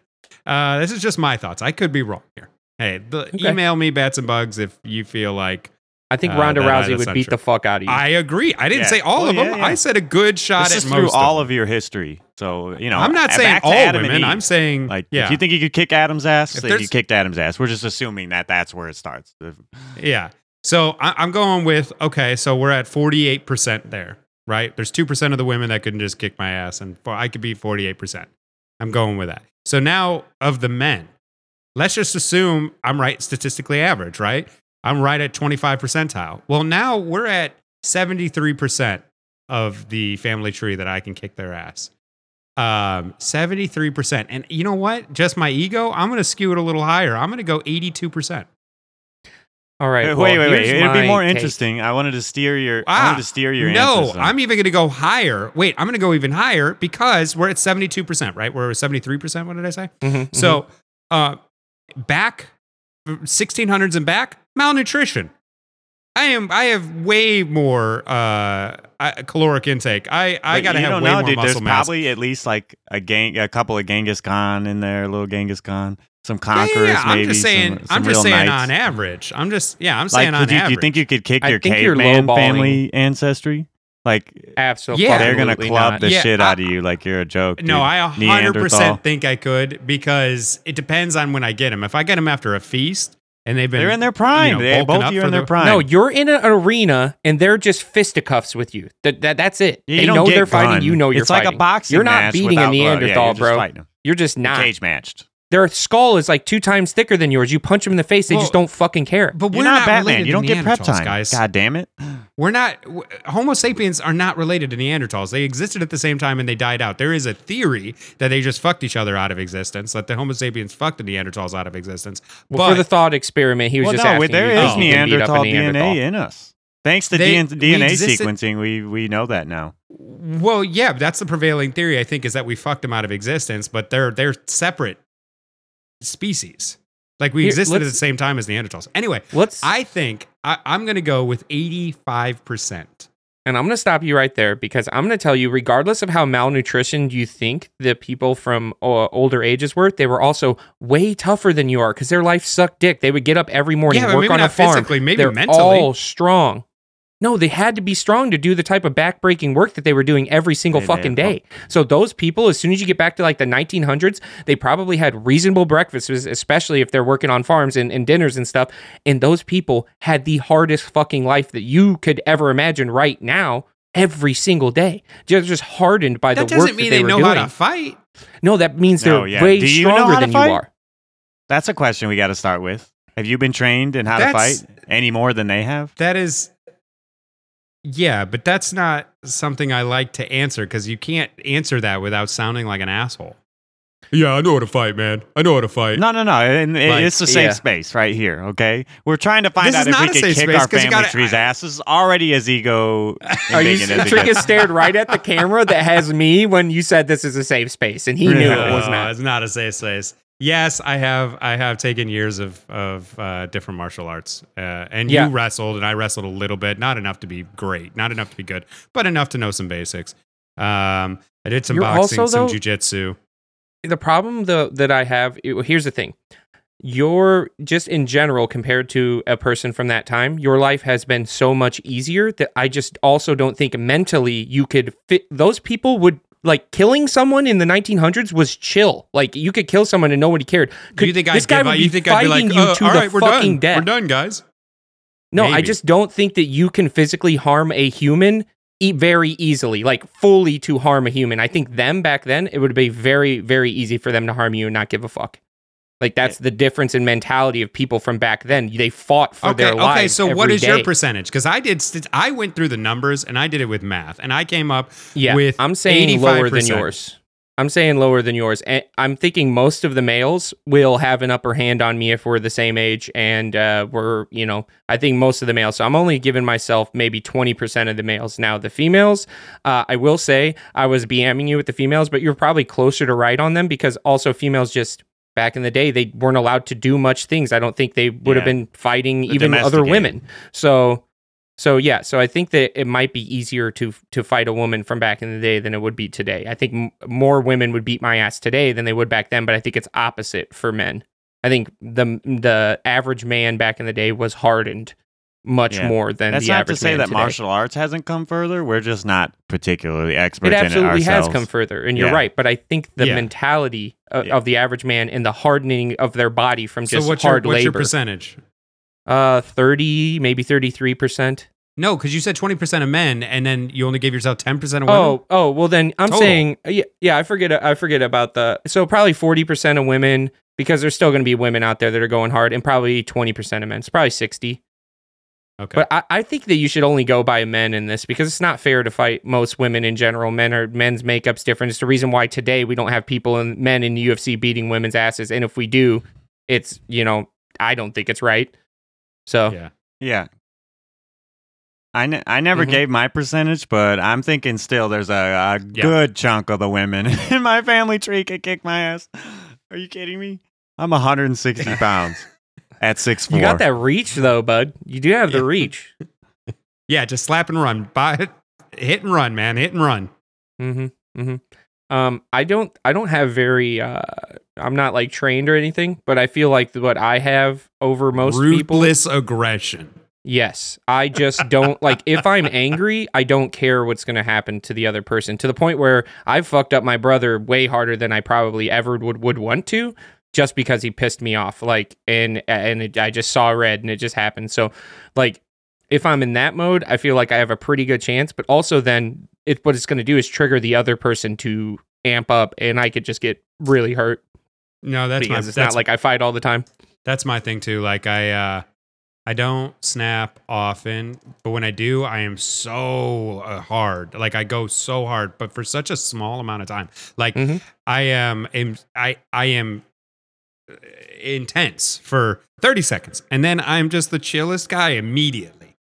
Uh, this is just my thoughts. I could be wrong here. Hey, the, Okay. email me bats and bugs if you feel like I think Uh, Ronda that- Rousey would beat true. the fuck out of you. I agree. I didn't Yeah. say all Well, of them. yeah, yeah. I said a good shot This at is most through all of your history. So you know, I'm not saying all Adam women. I'm saying like yeah, if you think you could kick Adam's ass, If then you kicked Adam's ass. We're just assuming that that's where it starts. yeah. So I, I'm going with okay. So we're at 48 percent there, right? There's two percent of the women that couldn't just kick my ass, and I could be 48 percent. I'm going with that. So now of the men, let's just assume I'm right statistically average, right? I'm right at 25 percentile. Well, now we're at 73 percent of the family tree that I can kick their ass. Um, 73%. And you know what? Just my ego, I'm going to skew it a little higher. I'm going to go 82%. All right. wait, well, wait, wait. It'd be my more take. interesting. I wanted to steer your. I Ah, wanted to steer your no, I'm even going to go higher. Wait, I'm going to go even higher because we're at 72%, right? We're at 73%. What did I say? Mhm, So, uh, back 1600s and back, malnutrition. I am. I have way more uh, caloric intake. I I But got to have don't way know, more dude. muscle There's mass. probably at least like a gang, a couple of Genghis Khan in there, a little Genghis Khan, some Yeah, yeah, conquerors. yeah. I'm maybe, just saying. Some, some I'm just real saying knights. on average. I'm just. Yeah, I'm Like, saying on could you, do you think you could kick I your think caveman lowballing. famany ancestry? Like Absolutely. Yeah. they're gonna club not. the Yeah, shit I- out of you like you're a joke. No, dude. I 100% think I could because it depends on when I get them. If I get them after a feast and they've been They're in their prime. You know, they both of you are in their prime. No, you're in an arena and they're just fisticuffs with you. That, that that's it. Yeah, they you know they're fighting. You know you're it's like a boxing. You're not match beating a. Neanderthal, yeah, you're bro. fighting 'em. You're just not. Cage matched. Their skull is like two times thicker than yours. You punch them in the face, they Well, just don't fucking care. But You're we're not, Batman. related You don't get prep time, guys. God damn it. We're not. w- Homo sapiens are not related to Neanderthals. They existed at the same time and they died out. There is a theory that they just fucked each other out of existence. That the Homo sapiens fucked the Neanderthals out of existence. Well, but for the thought experiment, he was well, just no, asking. there you is if you can beat up a Neanderthal Neanderthal. DNA in us. Thanks to They- DN- DNA existed- sequencing, we we know that now. well, yeah, that's the prevailing theory. I think is that we fucked them out of existence, but they're they're separate species. Like we Here, existed at the same time as Neanderthals. Anyway, Let's. I think I, I'm going to go with 85%. And I'm going to stop you right there because I'm going to tell you, regardless of how malnutritioned you think the people from uh, older ages were, they were also way tougher than you are because their life sucked dick. They would get up every morning, Yeah, work maybe on a farm. physically, maybe They're mentally. all strong. No, they had to be strong to do the type of backbreaking work that they were doing every single They fucking did. day. Oh. So those people, as soon as you get back to like the 1900s, they probably had reasonable breakfasts, especially if they're working on farms and, and dinners and stuff. And those people had the hardest fucking life that you could ever imagine right now. Every single day, they're just hardened by That the work doesn't mean that they, they were know doing. how to fight. no, that means they're No, yeah. way Do you know stronger than fight? you are. That's a question we got to start with. Have you been trained in how That's- to fight any more than they have? That is, yeah, but that's not something I like to answer because you can't answer that without sounding like an asshole. Yeah, I know how to fight, man. I know how to fight. No, no, no. And it- Like, it's a safe yeah. space right here. Okay, we're trying to find This out if we not can kick space our 'cause family gotta- tree's asses. Already as ego. Are you? indignant as it stared right at the camera that has me when you said this is a safe space, and he knew it was not. It's not a safe space. Yes, I have. I have taken years of of uh, different martial arts, uh, and Yeah. you wrestled, and I wrestled a little bit. Not enough to be great, not enough to be good, but enough to know some basics. Um, I did some You're boxing, also, some though- jujitsu. the problem though that I have it- here's the thing. You're just in general compared to a person from that time, your life has been so much easier that I just also don't think mentally you could fit those people would like killing someone in the 1900s was chill. Like you could kill someone and nobody cared. Could, you think this I'd guy give would be You think I'd be fighting like, you uh, to all the we're fucking done. death? We're done, guys. No, I just don't think that you can physically harm a human e- very easily, like fully to harm a human. I think them back then, it would be very, very easy for them to harm you and not give a fuck. Like that's the difference in mentality of people from back then. They fought for okay, their lives. okay. So what is your percentage? Because I did. St- I went through the numbers and I did it with math, and I came up Yeah, with. I'm saying lower than yours. I'm saying lower than yours. And I'm thinking most of the males will have an upper hand on me if we're the same age and uh, we're, you know, I think most of the males. So I'm only giving myself maybe 20% of the males. Now, the females, uh, I will say I was BMing you with the females, but you're probably closer to right on them because also females just back in the day, they weren't allowed to do much things. I don't think they would have been fighting The even other women. So So yeah, so I think that it might be easier to to fight a woman from back in the day than it would be today. I think m- more women would beat my ass today than they would back then, but I think it's opposite for men. I think the the average man back in the day was hardened much Yeah. more than That's the not average to say that today. martial arts hasn't come further. We're just not particularly expert it in it absolutely has come further, and you're Yeah. right. But I think the Yeah. mentality of, Yeah. of the average man and the hardening of their body from So just what's your hard what's your percentage? uh, thirty, maybe thirty three percent. No, because you said twenty percent of men, and then you only gave yourself ten percent of women. Oh, oh, well then I'm Total. saying yeah, yeah, I forget I forget about the so probably 40% of women because there's still going to be women out there that are going hard and probably 20% of men. It's probably 60. Okay. But I, I think that you should only go by men in this because it's not fair to fight most women in general. Men are men's makeup's different. It's the reason why today we don't have people and men in the UFC beating women's asses. And if we do, it's you know, I don't think it's right. So yeah. Yeah. I, ne- I never Mhm. gave my percentage, but I'm thinking still there's a, a Yeah. good chunk of the women in my family tree could kick my ass. Are you kidding me? I'm 160 pounds at 6'4. you got that reach though, bud. You do have the reach. Yeah, just slap and run. Buy hit and run, man. Hit and run. Mm-hmm. Mm-hmm. Um, I don't I don't have very uh I'm not like trained or anything, but I feel like what I have over most people Ruthless aggression. Yes. I just don't like if I'm angry, I don't care what's going to happen to the other person to the point where I've fucked up my brother way harder than I probably ever would would want to just because he pissed me off like and and it, I just saw red and it just happened. So like if I'm in that mode, I feel like I have a pretty good chance, but also then it what it's going to do is trigger the other person to amp up and I could just get really hurt No, that's my it's that's, not like I fight all the time. that's my thing too. Like I uh I don't snap often, but when I do, I am so uh, hard. Like I go so hard, but for such a small amount of time. Like Mhm. I am, am I I am intense for 30 seconds and then I'm just the chillest guy immediately.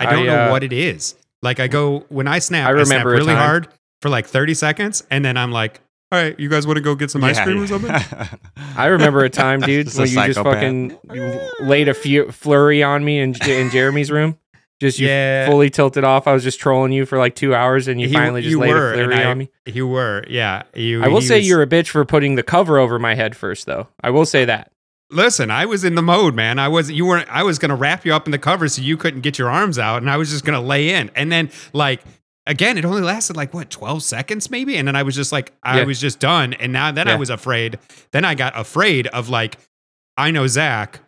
I don't I, know uh, what it is. Like I go when I snap, I I, snap remember really hard for like 30 seconds and then I'm like, "All right, you guys want to go get some ice Yeah, cream or something?" I remember a time, dude, Just a when you just fucking you laid a few flurry on me in, in Jeremy's room. Just you Yeah. fully tilted off. I was just trolling you for like two hours, and you He- finally just you laid were, a flurry I- on me. You were, yeah. You. I will say was- you're a bitch for putting the cover over my head first, though. I will say that. Listen, I was in the mode, man. I was. You weren't. I was gonna wrap you up in the cover so you couldn't get your arms out, and I was just gonna lay in. And then, like, again, it only lasted like what, twelve seconds, maybe. And then I was just like, I Yeah. was just done. And now, then I was afraid. Then I got afraid of like, I know Zach.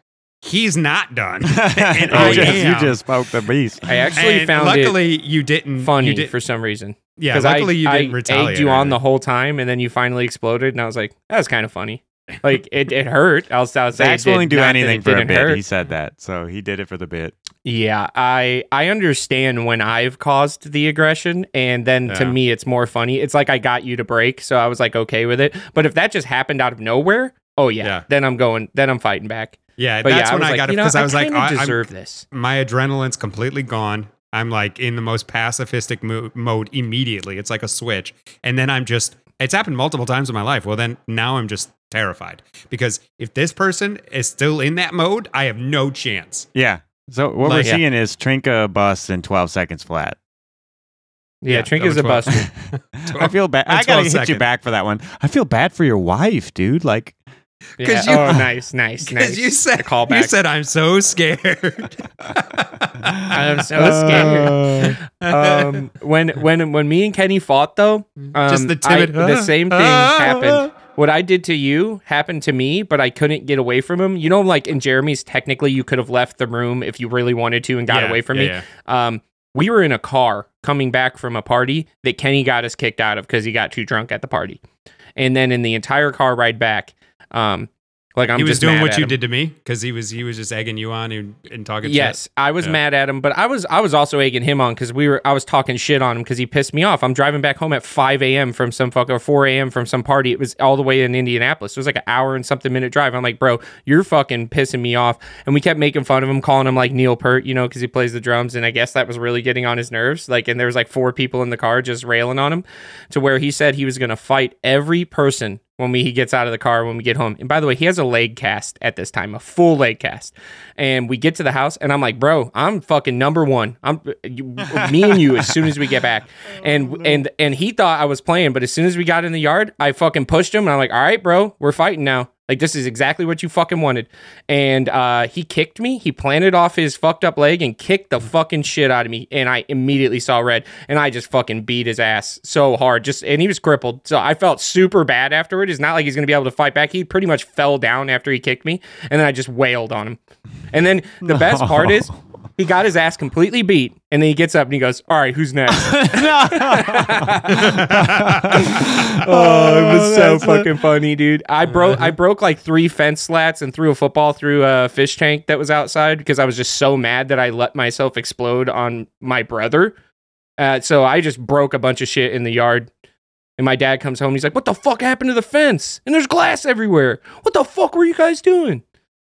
He's not done. and you, I just, you just spoke the beast. I actually and found it luckily you didn't funny You did, for some reason. yeah, Because luckily I, you didn't I retaliate. egged you on the whole time, and then you finally exploded, and I was like, that was kind of funny. Like it, it hurt. I'll, I'll say it Zach's did, willing to do anything for a didn't bit. hurt. He said that, so he did it for the bit. Yeah, I I understand when I've caused the aggression, and then to me it's more funny. It's like I got you to break, so I was like okay with it. But if that just happened out of nowhere, oh yeah, Yeah. then I'm going, then I'm fighting back. Yeah, But that's yeah, when I, I, was got like, it you know, because I was like, kinda I, I'm- deserve this. my adrenaline's completely gone. I'm like in the most pacifistic mo- mode immediately. It's like a switch. And then I'm just, it's happened multiple times in my life. Well, then now I'm just terrified because if this person is still in that mode, I have no chance. Yeah. So what Like- we're Yeah. seeing is Trinka busts in 12 seconds flat. Yeah, Yeah, Trinka's a number 12. buster. I feel bad. I gotta 12 hit you back for that one. I feel bad for your wife, dude. Like, Yeah. you- oh, nice, nice, Because nice. you said, you said I'm so scared. I'm so scared. um, when when when me and Kenny fought though, um, Just the timid, I- the "Ah, same thing ah, happened. What I did to you happened to me, but I couldn't get away from him. You know, like in Jeremy's, technically you could have left the room if you really wanted to and got Yeah, away from yeah, me. Um, we were in a car coming back from a party that Kenny got us kicked out of because he got too drunk at the party. And then in the entire car ride back, um, like I'm he was just doing what you him. did to me because he was he was just egging you on and, and talking Yes, I was Yeah. mad at him, but I was I was also egging him on because we were I was talking shit on him because he pissed me off. I'm driving back home at 5 a.m. from some fuck or 4 a.m. from some party. It was all the way in Indianapolis. It was like an hour and something minute drive. I'm like, bro, you're fucking pissing me off. And we kept making fun of him, calling him like Neil Peart, you know, because he plays the drums. And I guess that was really getting on his nerves. Like, and there was like four people in the car just railing on him, to where he said he was gonna fight every person when we, he gets out of the car when we get home. And by the way, he has a leg cast at this time, a full leg cast. And we get to the house, and I'm like, bro, I'm fucking number one. I'm you, me and you as soon as we get back. And oh, and and he thought I was playing, but as soon as we got in the yard, I fucking pushed him, and I'm like, all right, bro, we're fighting now. Like this is exactly what you fucking wanted. And uh, he kicked me. He planted off his fucked up leg and kicked the fucking shit out of me. And I immediately saw red. And I just fucking beat his ass so hard. Just and he was crippled. So I felt super bad afterward. It's not like he's gonna be able to fight back. He pretty much fell down after he kicked me. And then I just wailed on him. And then the best part is he got his ass completely beat. And then he gets up and he goes, All right, who's next? oh, it was so fucking funny, dude. I broke I broke like three fence slats and threw a football through a fish tank that was outside because I was just so mad that I let myself explode on my brother. Uh, so I just broke a bunch of shit in the yard. And my dad comes home. He's like, "What the fuck happened to the fence? And there's glass everywhere. What the fuck were you guys doing?"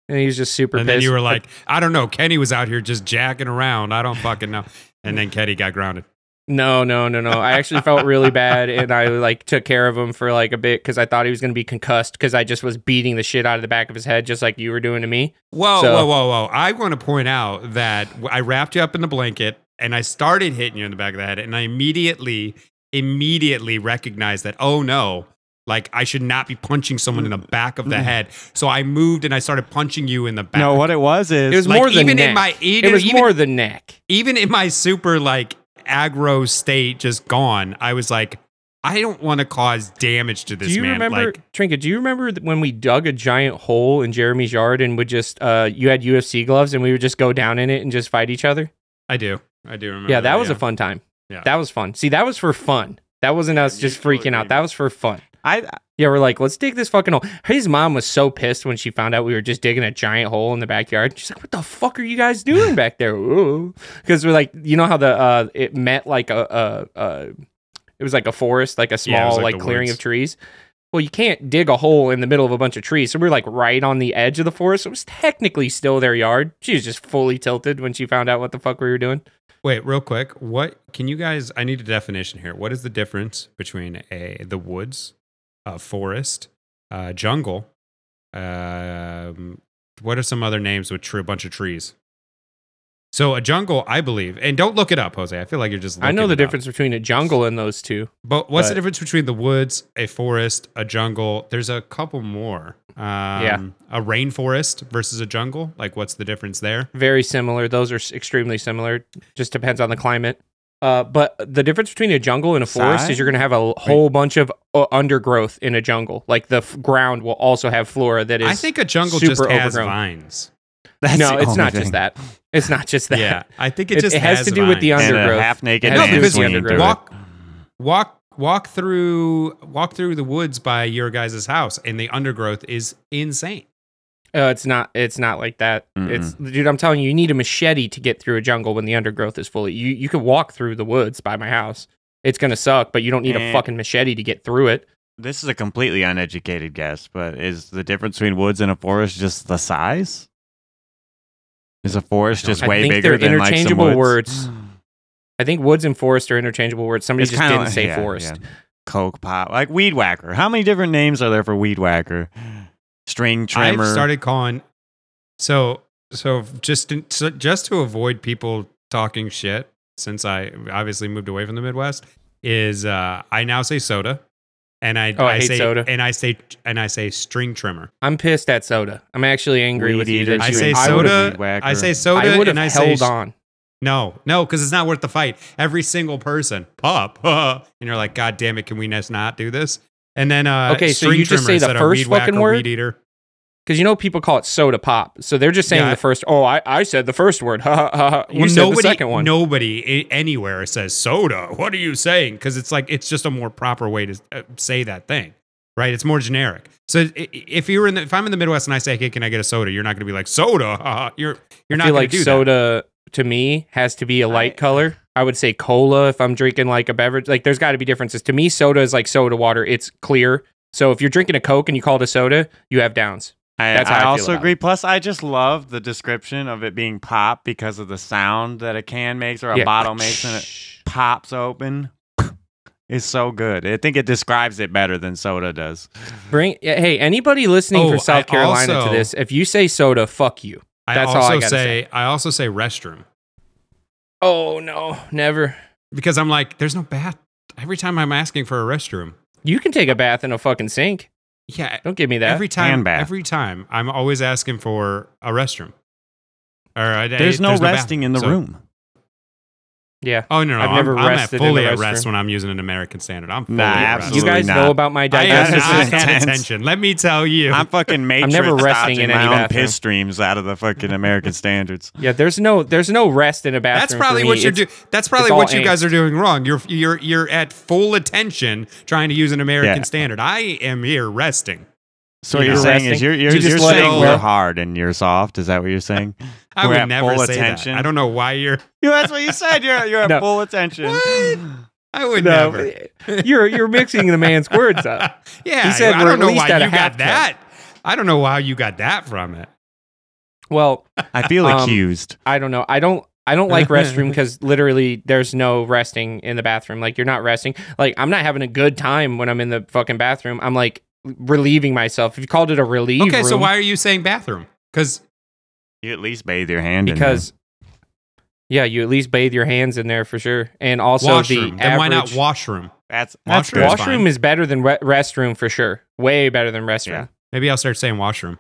And he was just super And pissed. then you were like, I don't know. Kenny was out here just jacking around. I don't fucking know. And then Kenny got grounded. No, no, no, no. I actually felt really bad, and I like took care of him for like a bit because I thought he was going to be concussed because I just was beating the shit out of the back of his head, just like you were doing to me. Whoa, So- whoa, whoa, whoa. I want to point out that I wrapped you up in the blanket and I started hitting you in the back of the head. And I immediately, immediately recognized that, oh no, like I should not be punching someone in the back of the head. So I moved and I started punching you in the back. No, what it was is It was Like, more the even in neck. my- it even- was even- more the neck. even in my super like aggro state, just gone, I was like, I don't want to cause damage to this do you man. remember, Like, Trinket? Do you remember th- when we dug a giant hole in Jeremy's yard and would just uh, you had UFC gloves and we would just go down in it and just fight each other? I do. I do remember. yeah, that was yeah. a fun time. Yeah. that was fun. See, that was for fun. That wasn't us Yeah, just mutual freaking out. That was for fun. I Yeah, we're like, let's dig this fucking hole. His mom was so pissed when she found out we were just digging a giant hole in the backyard. She's like, "What the fuck are you guys doing back there?" Because we're like, you know how the uh, it met like a, a, a it was like a forest, like a Yeah, small like like, clearing woods. of trees. Well, you can't dig a hole in the middle of a bunch of trees, so we're like right on the edge of the forest. So it was technically still their yard. She was just fully tilted when she found out what the fuck we were doing. Wait, real quick. What can you guys? I need a definition here. What is the difference between a the woods, a forest, a jungle? Um, what are some other names with true, a bunch of trees? So a jungle, I believe, and don't look it up, Jose. I feel like you're just. I know the it up. difference between a jungle and those two. But what's the difference between the woods, a forest, a jungle? There's a couple more. Um, Yeah. A rainforest versus a jungle. Like, what's the difference there? very similar. Those are extremely similar. Just depends on the climate. Uh, but the difference between a jungle and a forest Size? is you're going to have a whole bunch of uh, undergrowth in a jungle. Like the f- ground will also have flora that is. I think a jungle just super has overgrown. vines. that's no, it's not thing. just that. It's not just that. Yeah, I think it It- just it has to do with the vines. And a undergrowth. half naked No, has to man do with because the undergrowth. walk, walk, walk through, walk through the woods by your guys' house, and the undergrowth is insane. Uh, it's not. It's not like that. It's dude. I'm telling you, you need a machete to get through a jungle when the undergrowth is fully. You you can walk through the woods by my house. It's gonna suck, but you don't need a fucking machete to get through it. This is a completely uneducated guess, but is the difference between woods and a forest just the size? Is a forest just I way bigger than like some woods? words. I think woods and forest are interchangeable words. Somebody It's just didn't like- say yeah, forest. yeah. Coke pop, like weed whacker. How many different names are there for weed whacker? String trimmer. I've started calling. So so just to, so just to avoid people talking shit, since I obviously moved away from the Midwest, is uh, I now say soda, and I, Oh, I hate say soda. and I say and I say string trimmer. I'm pissed at soda. I'm actually angry Weed with you. eater. That I you say I would've- soda. weed. I say soda, I would have and I say held on. No, no, because it's not worth the fight. Every single person, pop, and you're like, God damn it, can we just not do this? And then, uh, Okay, so you just trimmer say the first fucking word? weed eater. Because you know people call it soda pop, so they're just saying Yeah, the first. Oh, I, I said the first word. Ha ha ha. ha. You well, said nobody, the second one. nobody anywhere says soda. What are you saying? Because it's like it's just a more proper way to uh, say that thing, right? It's more generic. So if you're in the, if I'm in the Midwest and I say, "Hey, can I get a soda?" You're not going to be like soda. haha." You're you're not feel like to do that. soda to me has to be a light I- color. I would say cola if I'm drinking like a beverage. Like there's got to be differences. To me, soda is like soda water. It's clear. So if you're drinking a Coke and you call it a soda, you have downs. I, That's how I I also about agree. Plus, I just love the description of it being pop because of the sound that a can makes or a Yeah. bottle makes and it pops open. It's so good. I think it describes it better than soda does. Bring hey anybody listening Oh, for South I Carolina also- to this. If you say soda, fuck you. I also all I gotta say, I also say restroom Oh no, never. because I'm like, there's no bath. Every time I'm asking for a restroom, You can take a bath in a fucking sink. Yeah, Don't give me that. every time, Hand bath. every time, I'm always asking for a restroom. Or I, There's no bathroom, resting in the so- room. Yeah. Oh no, no, I've I'm, never I'm at rested fully at rest when I'm using an American standard. I'm fully Nah, at rest. You guys not. know about my I, diagnosis. This I is had intense. attention. Let me tell you. I'm fucking matrix I'm never resting in my any own bathroom. piss streams out of the fucking American standards. yeah, there's no there's no rest in a bathroom. That's for probably me. what you're It's- doing. That's probably what you angst. guys are doing wrong. You're you're you're at full attention trying to use an American Yeah. standard. I am here resting. So what You're you're saying is you're you're, You just you're saying we're hard and you're soft. Is that what you're saying? I We're would never full say attention. that. I don't know why you're. Yeah, that's what you said. You're you're at No. full attention. What? I would No, never. you're you're mixing the man's words up. Yeah, He said I we're don't at know least why at you got cup. that. I don't know how you got that from it. Well, I feel Um, accused. I don't know. I don't I don't like restroom because literally there's no resting in the bathroom. Like you're not resting. Like I'm not having a good time when I'm in the fucking bathroom. I'm like relieving myself. If you called it a relief. Okay, so why are you saying bathroom? Because You at least bathe your hand in because yeah, you at least bathe your hands in there for sure. And also washroom. the Then why not washroom? That's that's Washroom. good. Washroom fine. is better than re- restroom for sure. Way better than restroom. Yeah. Maybe I'll start saying washroom.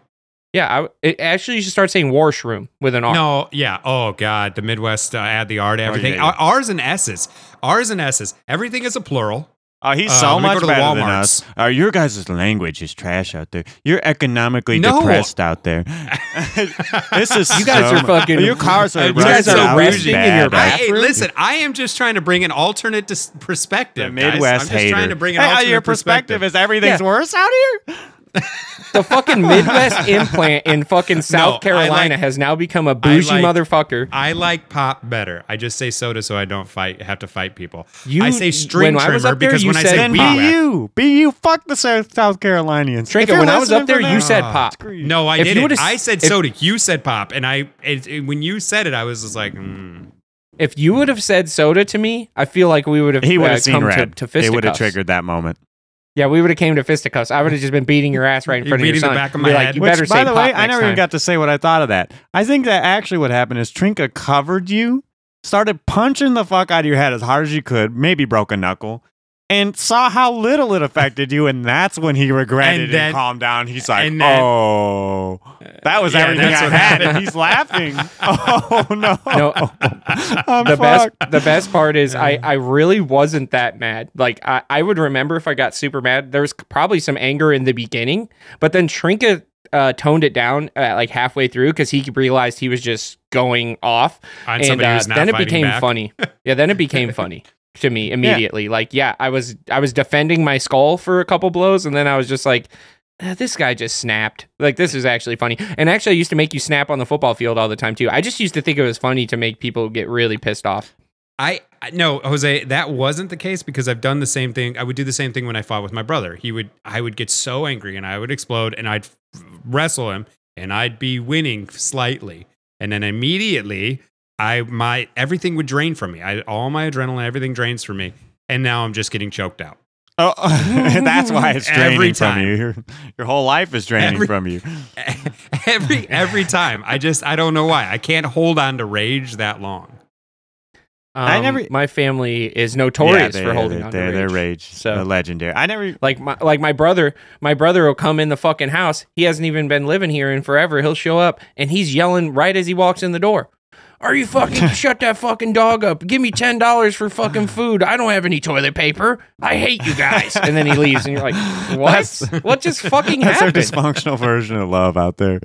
Yeah, I, it, actually, you should start saying washroom with an R. No, yeah. Oh God, the Midwest uh, add the R to everything. yeah, yeah. R's and S's. R's and S's. Everything is a plural. Oh, he's Uh, so let much to the better than us. Uh, your guys' language is trash out there. You're economically No. depressed out there. this is You guys so are fucking- Your cars are You guys are out resting in your I, hey, bathroom? listen, I am just trying to bring an alternate dis- perspective. The guys. I'm just hater. trying to bring an Hey, alternate your perspective is everything's Yeah. worse out here. The fucking Midwest implant in fucking South I Carolina like- has now become a bougie like- motherfucker. I like pop better. I just say soda so I don't fight have to fight people. You- I say string when I was trimmer up there, because you when I said say Then pop. be you. Be you. Fuck the South, South Carolinians. Trinket, If when I was up there, for you that- said Ah. pop. No, I If didn't. would've I s- said if- soda. You said pop, and I it, it- when you said it, I was just like, mm. If you would have said soda to me, I feel like we would have He would uh, have seen come red. to, to it would have triggered that moment. Yeah, we would have came to fisticuffs. I would have just been beating your ass right in You're front of your beating the back of Be my like, head. You Which, better by say the pop way, I next never time. even got to say what I thought of that. I think that actually what happened is Trinka covered you, started punching the fuck out of your head as hard as you could, maybe broke a knuckle, and saw how little it affected you, and that's when he regretted And and, calmed down. He's like, and then- "Oh, that was Yeah, everything I that's what had," and he's laughing. Oh no, No, I'm the best the best part is I, I really wasn't that mad. Like I, I would remember if I got super mad. There was probably some anger in the beginning, but then Trinket uh, toned it down uh, like halfway through because he realized he was just going off, on and somebody uh, who's not then it became back. funny. Yeah, then it became funny to me immediately. Like yeah, I was I was defending my skull for a couple blows, and then I was just like. "Eh, This guy just snapped. Like this is actually funny, and actually, I used to make you snap on the football field all the time too. I just used to think it was funny to make people get really pissed off. I I- no, Jose, that wasn't the case because I've done the same thing. I would do the same thing when I fought with my brother. He would I would get so angry and I would explode and I'd wrestle him and I'd be winning slightly. And then immediately I my everything would drain from me. I all my adrenaline, everything drains from me. And now I'm just getting choked out. Oh, that's why it's draining Every from time. you. Your, your whole life is draining Every- from you. every every time. I just I don't know why. I can't hold on to rage that long. Um, I never- My family is notorious Yeah, for holding they- on they're, to they're rage. rage. So- So legendary. I never. Like my like my brother, my brother will come in the fucking house. He hasn't even been living here in forever. He'll show up and he's yelling right as he walks in the door. Are you fucking shut that fucking dog up? Give me ten dollars for fucking food. I don't have any toilet paper. I hate you guys. And then he leaves, and you're like, what? That's- what just fucking happened? That's our dysfunctional version of love out there.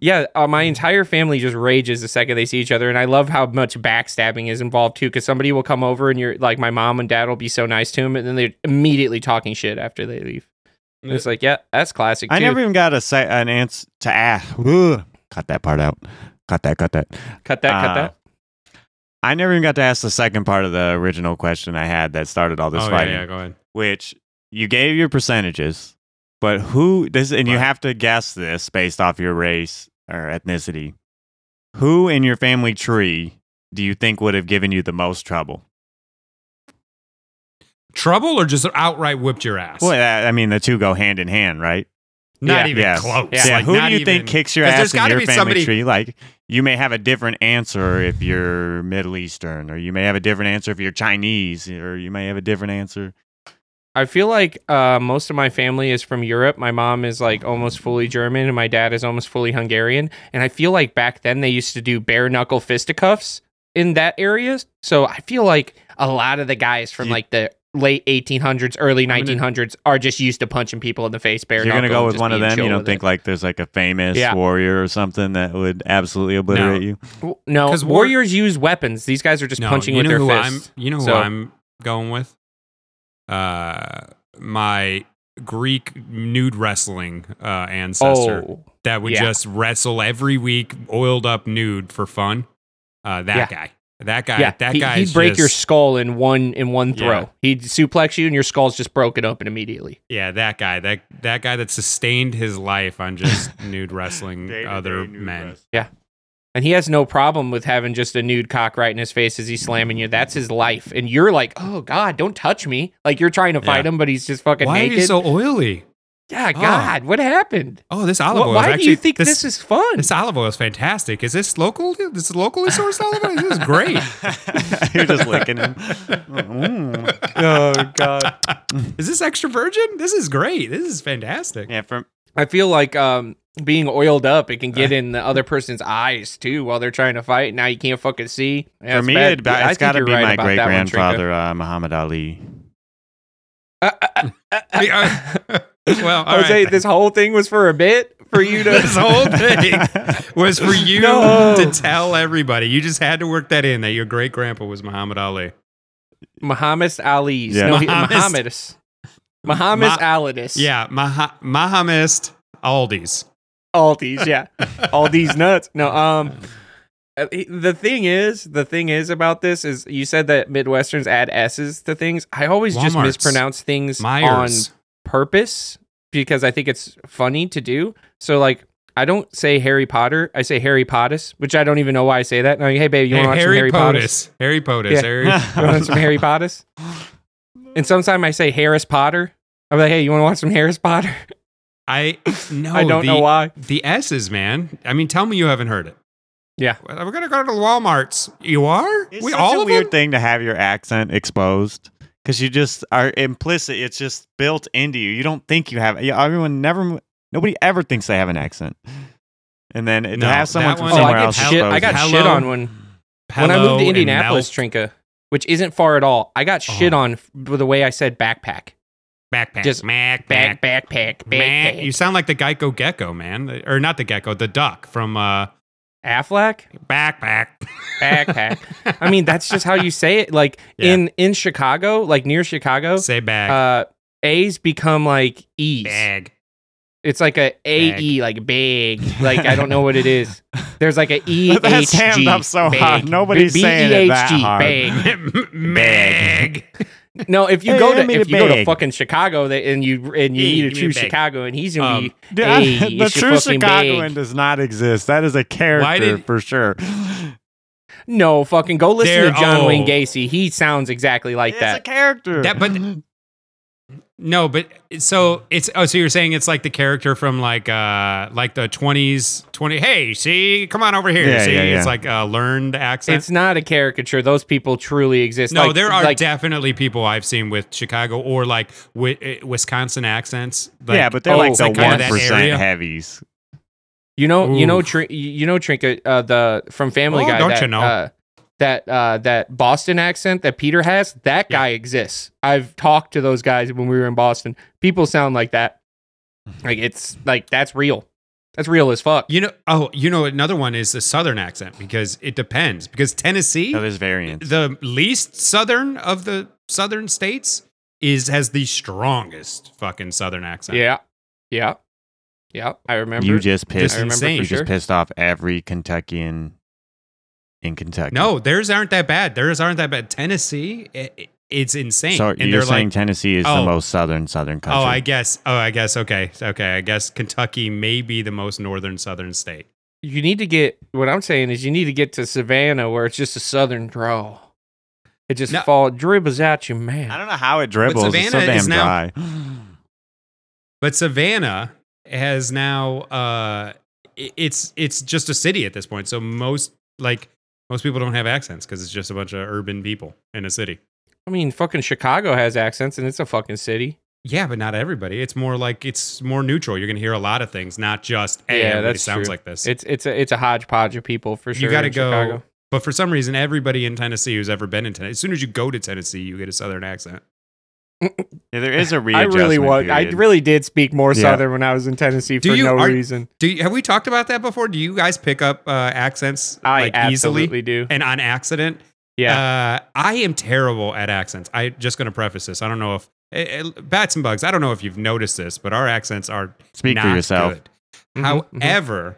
Yeah, uh, my entire family just rages the second they see each other, and I love how much backstabbing is involved too. Because somebody will come over, and you're like, my mom and dad will be so nice to him, and then they're immediately talking shit after they leave. And it's like, yeah, that's classic. Too. I never even got a say an answer to ask. Ugh. Cut that part out. Cut that. Cut that. cut that, cut Uh, that. I never even got to ask the second part of the original question I had that started all this oh fighting. yeah, yeah, go ahead. Which you gave your percentages, but who this and you have to guess this based off your race or ethnicity. Who in your family tree do you think would have given you the most trouble? trouble or just outright whipped your ass? Well, I mean, the two go hand in hand, right? Not Yeah. even Yes. close. Yeah. Like, Who do you think kicks your ass in your be family somebody- tree? Like, you may have a different answer if you're Middle Eastern, or you may have a different answer if you're Chinese, or you may have a different answer. I feel like uh, most of my family is from Europe. My mom is like almost fully German, and my dad is almost fully Hungarian. And I feel like back then they used to do bare knuckle fisticuffs in that area. So I feel like a lot of the guys from You- like the late 1800s, early I'm gonna- 1900s are just used to punching people in the face bare You're gonna go with one of them. You don't think it. like there's like a famous Yeah. warrior or something that would absolutely obliterate you. W- no 'Cause war- warriors use weapons. These guys are just No, punching you with know their who fists. I'm. You know who So- I'm going with. Uh, my Greek nude wrestling uh, ancestor oh, that would yeah. just wrestle every week, oiled up nude for fun. Uh, that Yeah. guy. That guy. yeah. That he, guy. He'd break your skull in one in one Yeah. throw. He'd suplex you, and your skull's just broken open immediately. Yeah, that guy. That that guy that sustained his life on just nude wrestling other men. Yeah. And he has no problem with having just a nude cock right in his face as he's slamming you. That's his life. And you're like, oh God, don't touch me. Like you're trying to fight Yeah. him, but he's just fucking Why are you so oily? Yeah, God, what happened? Oh, this olive Wh- oil. why is do you think this, is fun? This olive oil is fantastic. Is this local? This is locally sourced olive oil. This is great. you're just licking him. Mm. oh God. Is this extra virgin? This is great. This is fantastic. Yeah, from I feel like um being oiled up, it can get in the other person's eyes too while they're trying to fight. Now you can't fucking see. Yeah, for me, bad. it, Yeah, I it's got to be right my great that one, Trinka. grandfather, uh, Muhammad Ali. Well, all Jose, right. this whole thing was for a bit for you to. this whole thing was for you No. to tell everybody. You just had to work that in that your great grandpa was Muhammad Ali. Muhammad Ali's. Yeah. No, he, Muhammad- Muhammad. Muhammad Ma- Alidis. Yeah, Mah- Mahamist Aldi's. All these, yeah. All these nuts. No, um uh, the thing is, the thing is about this is you said that Midwesterns add S's to things. I always just mispronounce things Myers. on purpose because I think it's funny to do. So like I don't say Harry Potter. I say Harry Pottis, which I don't even know why I say that. And I'm like, hey, babe, you want to watch some Harry Harry Pottis? POTUS. Harry POTUS. Yeah. Harry. You want to some Harry Pottis? And sometimes I say Harris Potter. I'm like, hey, you want to watch some Harris Potter? I no. I don't the, know why. The S's, man. I mean, tell me you haven't heard it. Yeah. We're gonna go to the WalMarts. You are? It's we such all a weird them? thing to have your accent exposed because you just are implicit. It's just built into you. You don't think you have. Yeah, everyone never. Nobody ever thinks they have an accent. And then to have someone that from one- Oh, somewhere I get else shit. I got. Hello. shit on when when I moved to Indianapolis, Trinka, which isn't far at all. I got shit Oh. on f- with the way I said backpack. backpack. just Mac, Back, back, backpack, Man, backpack. you sound like the Geico Gecko, man, or not the Gecko, the duck from uh, Aflac, Backpack. backpack. I mean, that's just how you say it. Like Yeah. in in Chicago, like near Chicago, Say bag, uh, A's become like E's. bag. It's like a A E, Bag. Like big. Like I don't know what it is. There's like a E That's hammed up so bag. hard. Nobody's B- saying it that hard. bag. Mag. No, if you Hey, go I to mean if a you go to fucking Chicago that, and you and you Hey, need to a choose. Chicago, and he's gonna Um, be Dude, hey, the true Chicagoan bag. does not exist. That is a character did- for sure. No, fucking go listen There- to John oh. Wayne Gacy. He sounds exactly like it's a that. character. That- but- No, but so it's oh, so you're saying it's like the character from like uh like the twenties twenty. Hey, see, come on over here. Yeah, see, yeah, yeah. it's like a learned accent. It's not a caricature. Those people truly exist. no, Like- there are like, definitely people I've seen with Chicago or like wi- uh, Wisconsin accents. Like, yeah, but they're oh, like the one that percent heavies. you know, you know, Oof. Trin- you know, Trinket, uh, the from Family Oh, Guy. don't that, you know? Uh, that uh, that Boston accent that Peter has, that Yeah. guy exists. I've talked to those guys when we were in Boston. People sound like that. Like it's like that's real. That's real as fuck. You know, oh, you know, another one is the Southern accent because it depends. Because Tennessee, So there's variants. the least Southern of the Southern states, is has the strongest fucking Southern accent. Yeah, yeah, yeah. I remember. You just pissed. I remember for you sure. just pissed off every Kentuckian in Kentucky. No, theirs aren't that bad. Theirs aren't that bad. Tennessee, i i- it's insane. So and you're saying like, Tennessee is Oh. the most southern southern country? oh, I guess. Oh, I guess. Okay, okay. I guess Kentucky may be the most northern Southern state. you need to get. What I'm saying is, you need to get to Savannah where it's just a southern drawl. It just No. fall dribbles at you, man. I don't know how it dribbles. it's so Savannah damn is now- dry. But Savannah has now uh it's it's just a city at this point. So most like most people don't have accents because it's just a bunch of urban people in a city. I mean, fucking Chicago has accents, and it's a fucking city. Yeah, but not everybody. It's more like it's more neutral. You're gonna hear a lot of things, not just hey, Yeah, everybody sounds true. like this. It's it's a it's a hodgepodge of people for sure. you got to in go. Chicago. But for some reason, everybody in Tennessee who's ever been in Tennessee, as soon as you go to Tennessee, you get a Southern accent. Yeah, there is a readjustment I really was. I really did speak more Yeah. Southern when I was in Tennessee Do for you- no are- reason. Do you, have we talked about that before? Do you guys pick up uh, accents I like absolutely easily do. and on accident? Yeah. Uh, I am terrible at accents. I just going to preface this. I don't know if eh, eh, bats and bugs. I don't know if you've noticed this, but our accents are Speak for yourself. good. Mhm, mhm. However,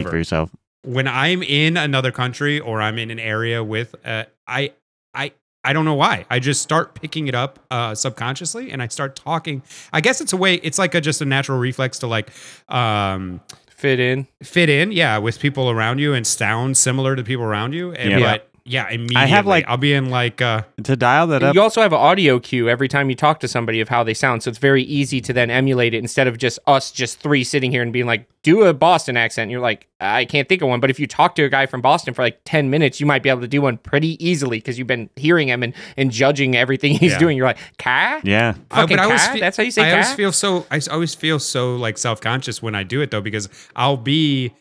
Speak for yourself. when I'm in another country or I'm in an area with, uh, I, I, I don't know why. I just start picking it up uh, subconsciously, and I start talking. I guess it's a way. It's like a just a natural reflex to like um, fit in. fit in, yeah, with people around you and sound similar to people around you. And, Yeah. But yeah, immediately like- I'll be in like uh, To dial that up, You also have an audio cue every time you talk to somebody of how they sound, so it's very easy to then emulate it instead of just us, just three sitting here and being like, "Do a Boston accent." And you're like, "I can't think of one." But if you talk to a guy from Boston for like ten minutes, you might be able to do one pretty easily because you've been hearing him and, and judging everything he's Yeah. doing. You're like, "Ca? yeah. Uh, Fucking but I always fe- That's how you say I always feel so. I always feel so like self conscious when I do it though, because I'll be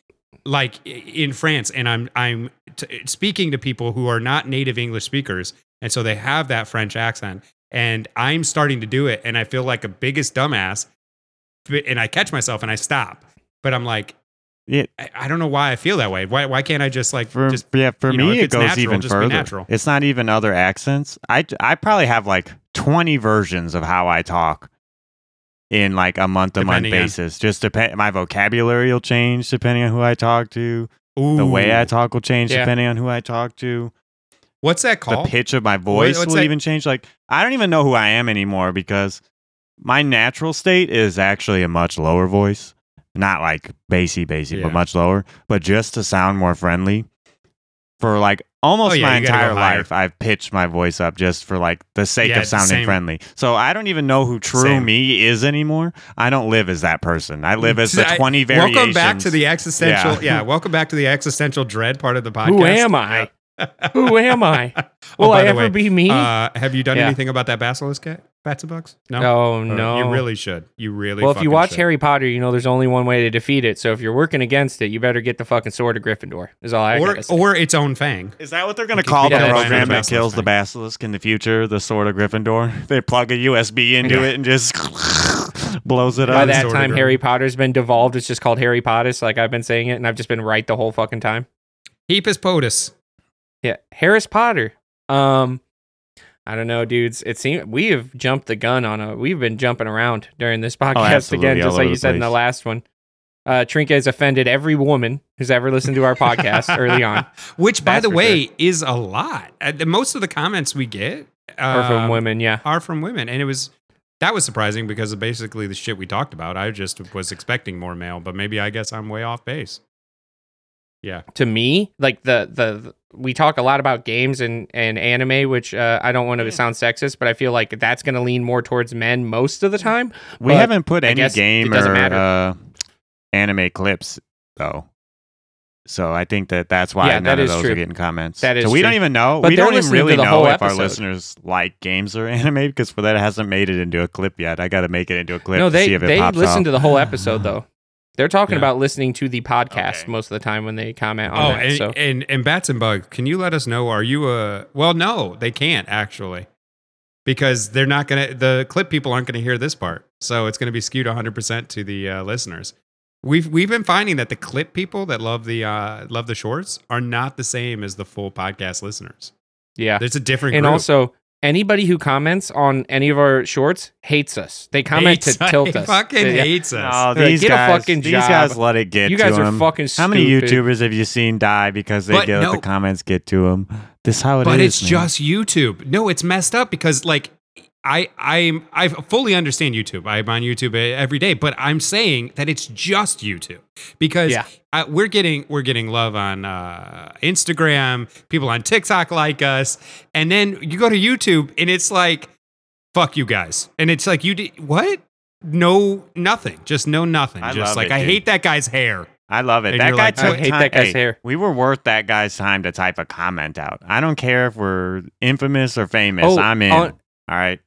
like in France and I'm I'm t- speaking to people who are not native English speakers, and so they have that French accent, and I'm starting to do it, and I feel like a biggest dumbass, and I catch myself and I stop, but I'm like. Yeah. I, I don't know why I feel that way. Why, why can't I just like For, just yeah, for you know, me, it goes natural, even further. It's not even other accents. I, I probably have like 20 versions of how I talk in like a month to month Depending on- basis. Just depend. My vocabulary will change depending on who I talk to. The way I talk will change Yeah. depending on who I talk to. What's that called? The pitch of my voice what's will that- even change. Like I don't even know who I am anymore because my natural state is actually a much lower voice. Not like bassy, bassy, Yeah. but much lower. But just to sound more friendly. For like almost Oh, yeah, my you go entire life, I've pitched my voice up just for like the sake Yeah, of sounding same. friendly. So I don't even know who true Same. me is anymore. I don't live as that person. I live as the I- twenty variations. Welcome back to the existential. Yeah. Yeah. welcome back to the existential dread part of the podcast. Who am I? Who am I? oh, Will by I ever way, be me? Uh, have you done Yeah. anything about that basilisk cat? Bats and bugs? No. oh Or no! You really should. You really. Should. Well, if you watch should. Harry Potter, you know there's only one way to defeat it. So if you're working against it, you better get the fucking sword of Gryffindor. Is all I or say. or its own fang. Is that what they're going to call it the in program mind. that Basilisk kills the basilisk in the future? The Sword of Gryffindor. They plug a USB into Yeah. it and just blows it By up. By that Sword time, Harry Potter's been devolved. It's just called Harry Potter's. Like I've been saying it, and I've just been right the whole fucking time. Heapus potus. Yeah, Harris Potter. Um, I don't know, dudes. It seems we have jumped the gun on a. We've been jumping around during this podcast absolutely, again, just like you said in the last one. Uh, Trinka has offended every woman who's ever listened to our podcast early on, Which, by That's the way, is a lot. Uh, most of the comments we get are from um, women. Yeah, are from women, and it was that was surprising because of basically the shit we talked about. I just was expecting more male, but maybe I guess I'm way off base. Yeah. to me, like the the we talk a lot about games and and anime, which uh, I don't want to sound sexist, but I feel like that's going to lean more towards men most of the time. we but haven't put any game or uh, anime clips though. So I think that that's why Yeah, none that of is those true. are getting comments. That is so we don't even know. But we don't even really know whole if our listeners like games or anime because for that it hasn't made it into a clip yet. I got to make it into a clip no, to they see if it they pops listen off. to the whole episode though. They're talking Yeah. about listening to the podcast Okay. most of the time when they comment on Oh, that. and, so and and bats and bugs. Can you let us know? Are you a? Well, no, they can't actually, because they're not gonna. The clip people aren't gonna hear this part, so it's gonna be skewed 100 percent to the uh, listeners. We've we've been finding that the clip people that love the uh, love the shorts are not the same as the full podcast listeners. yeah, There's a different. and group. also anybody who comments on any of our shorts hates us. They comment Hates- to tilt he us. Fucking Yeah. hates us. Oh, They're like, these "Get a guys, fucking these job." guys let it get You guys to are 'em. fucking Stupid. How many. YouTubers have you seen die because they But get no- the comments get to them? This is how it is. but it's man. just YouTube. No, it's messed up because like I I'm I fully understand YouTube. I'm on YouTube every day, but I'm saying that it's just YouTube because Yeah. uh, we're getting we're getting love on uh, Instagram. People on TikTok like us, and then you go to YouTube and it's like, fuck you guys, and it's like you did what? No, nothing. Just no nothing. I just like it, I dude. hate that guy's hair. I love it. And that guy like, took I hate time- that guy's hey, hair. We were worth that guy's time to type a comment out. I don't care if we're infamous or famous. Oh, I'm in. on- All right.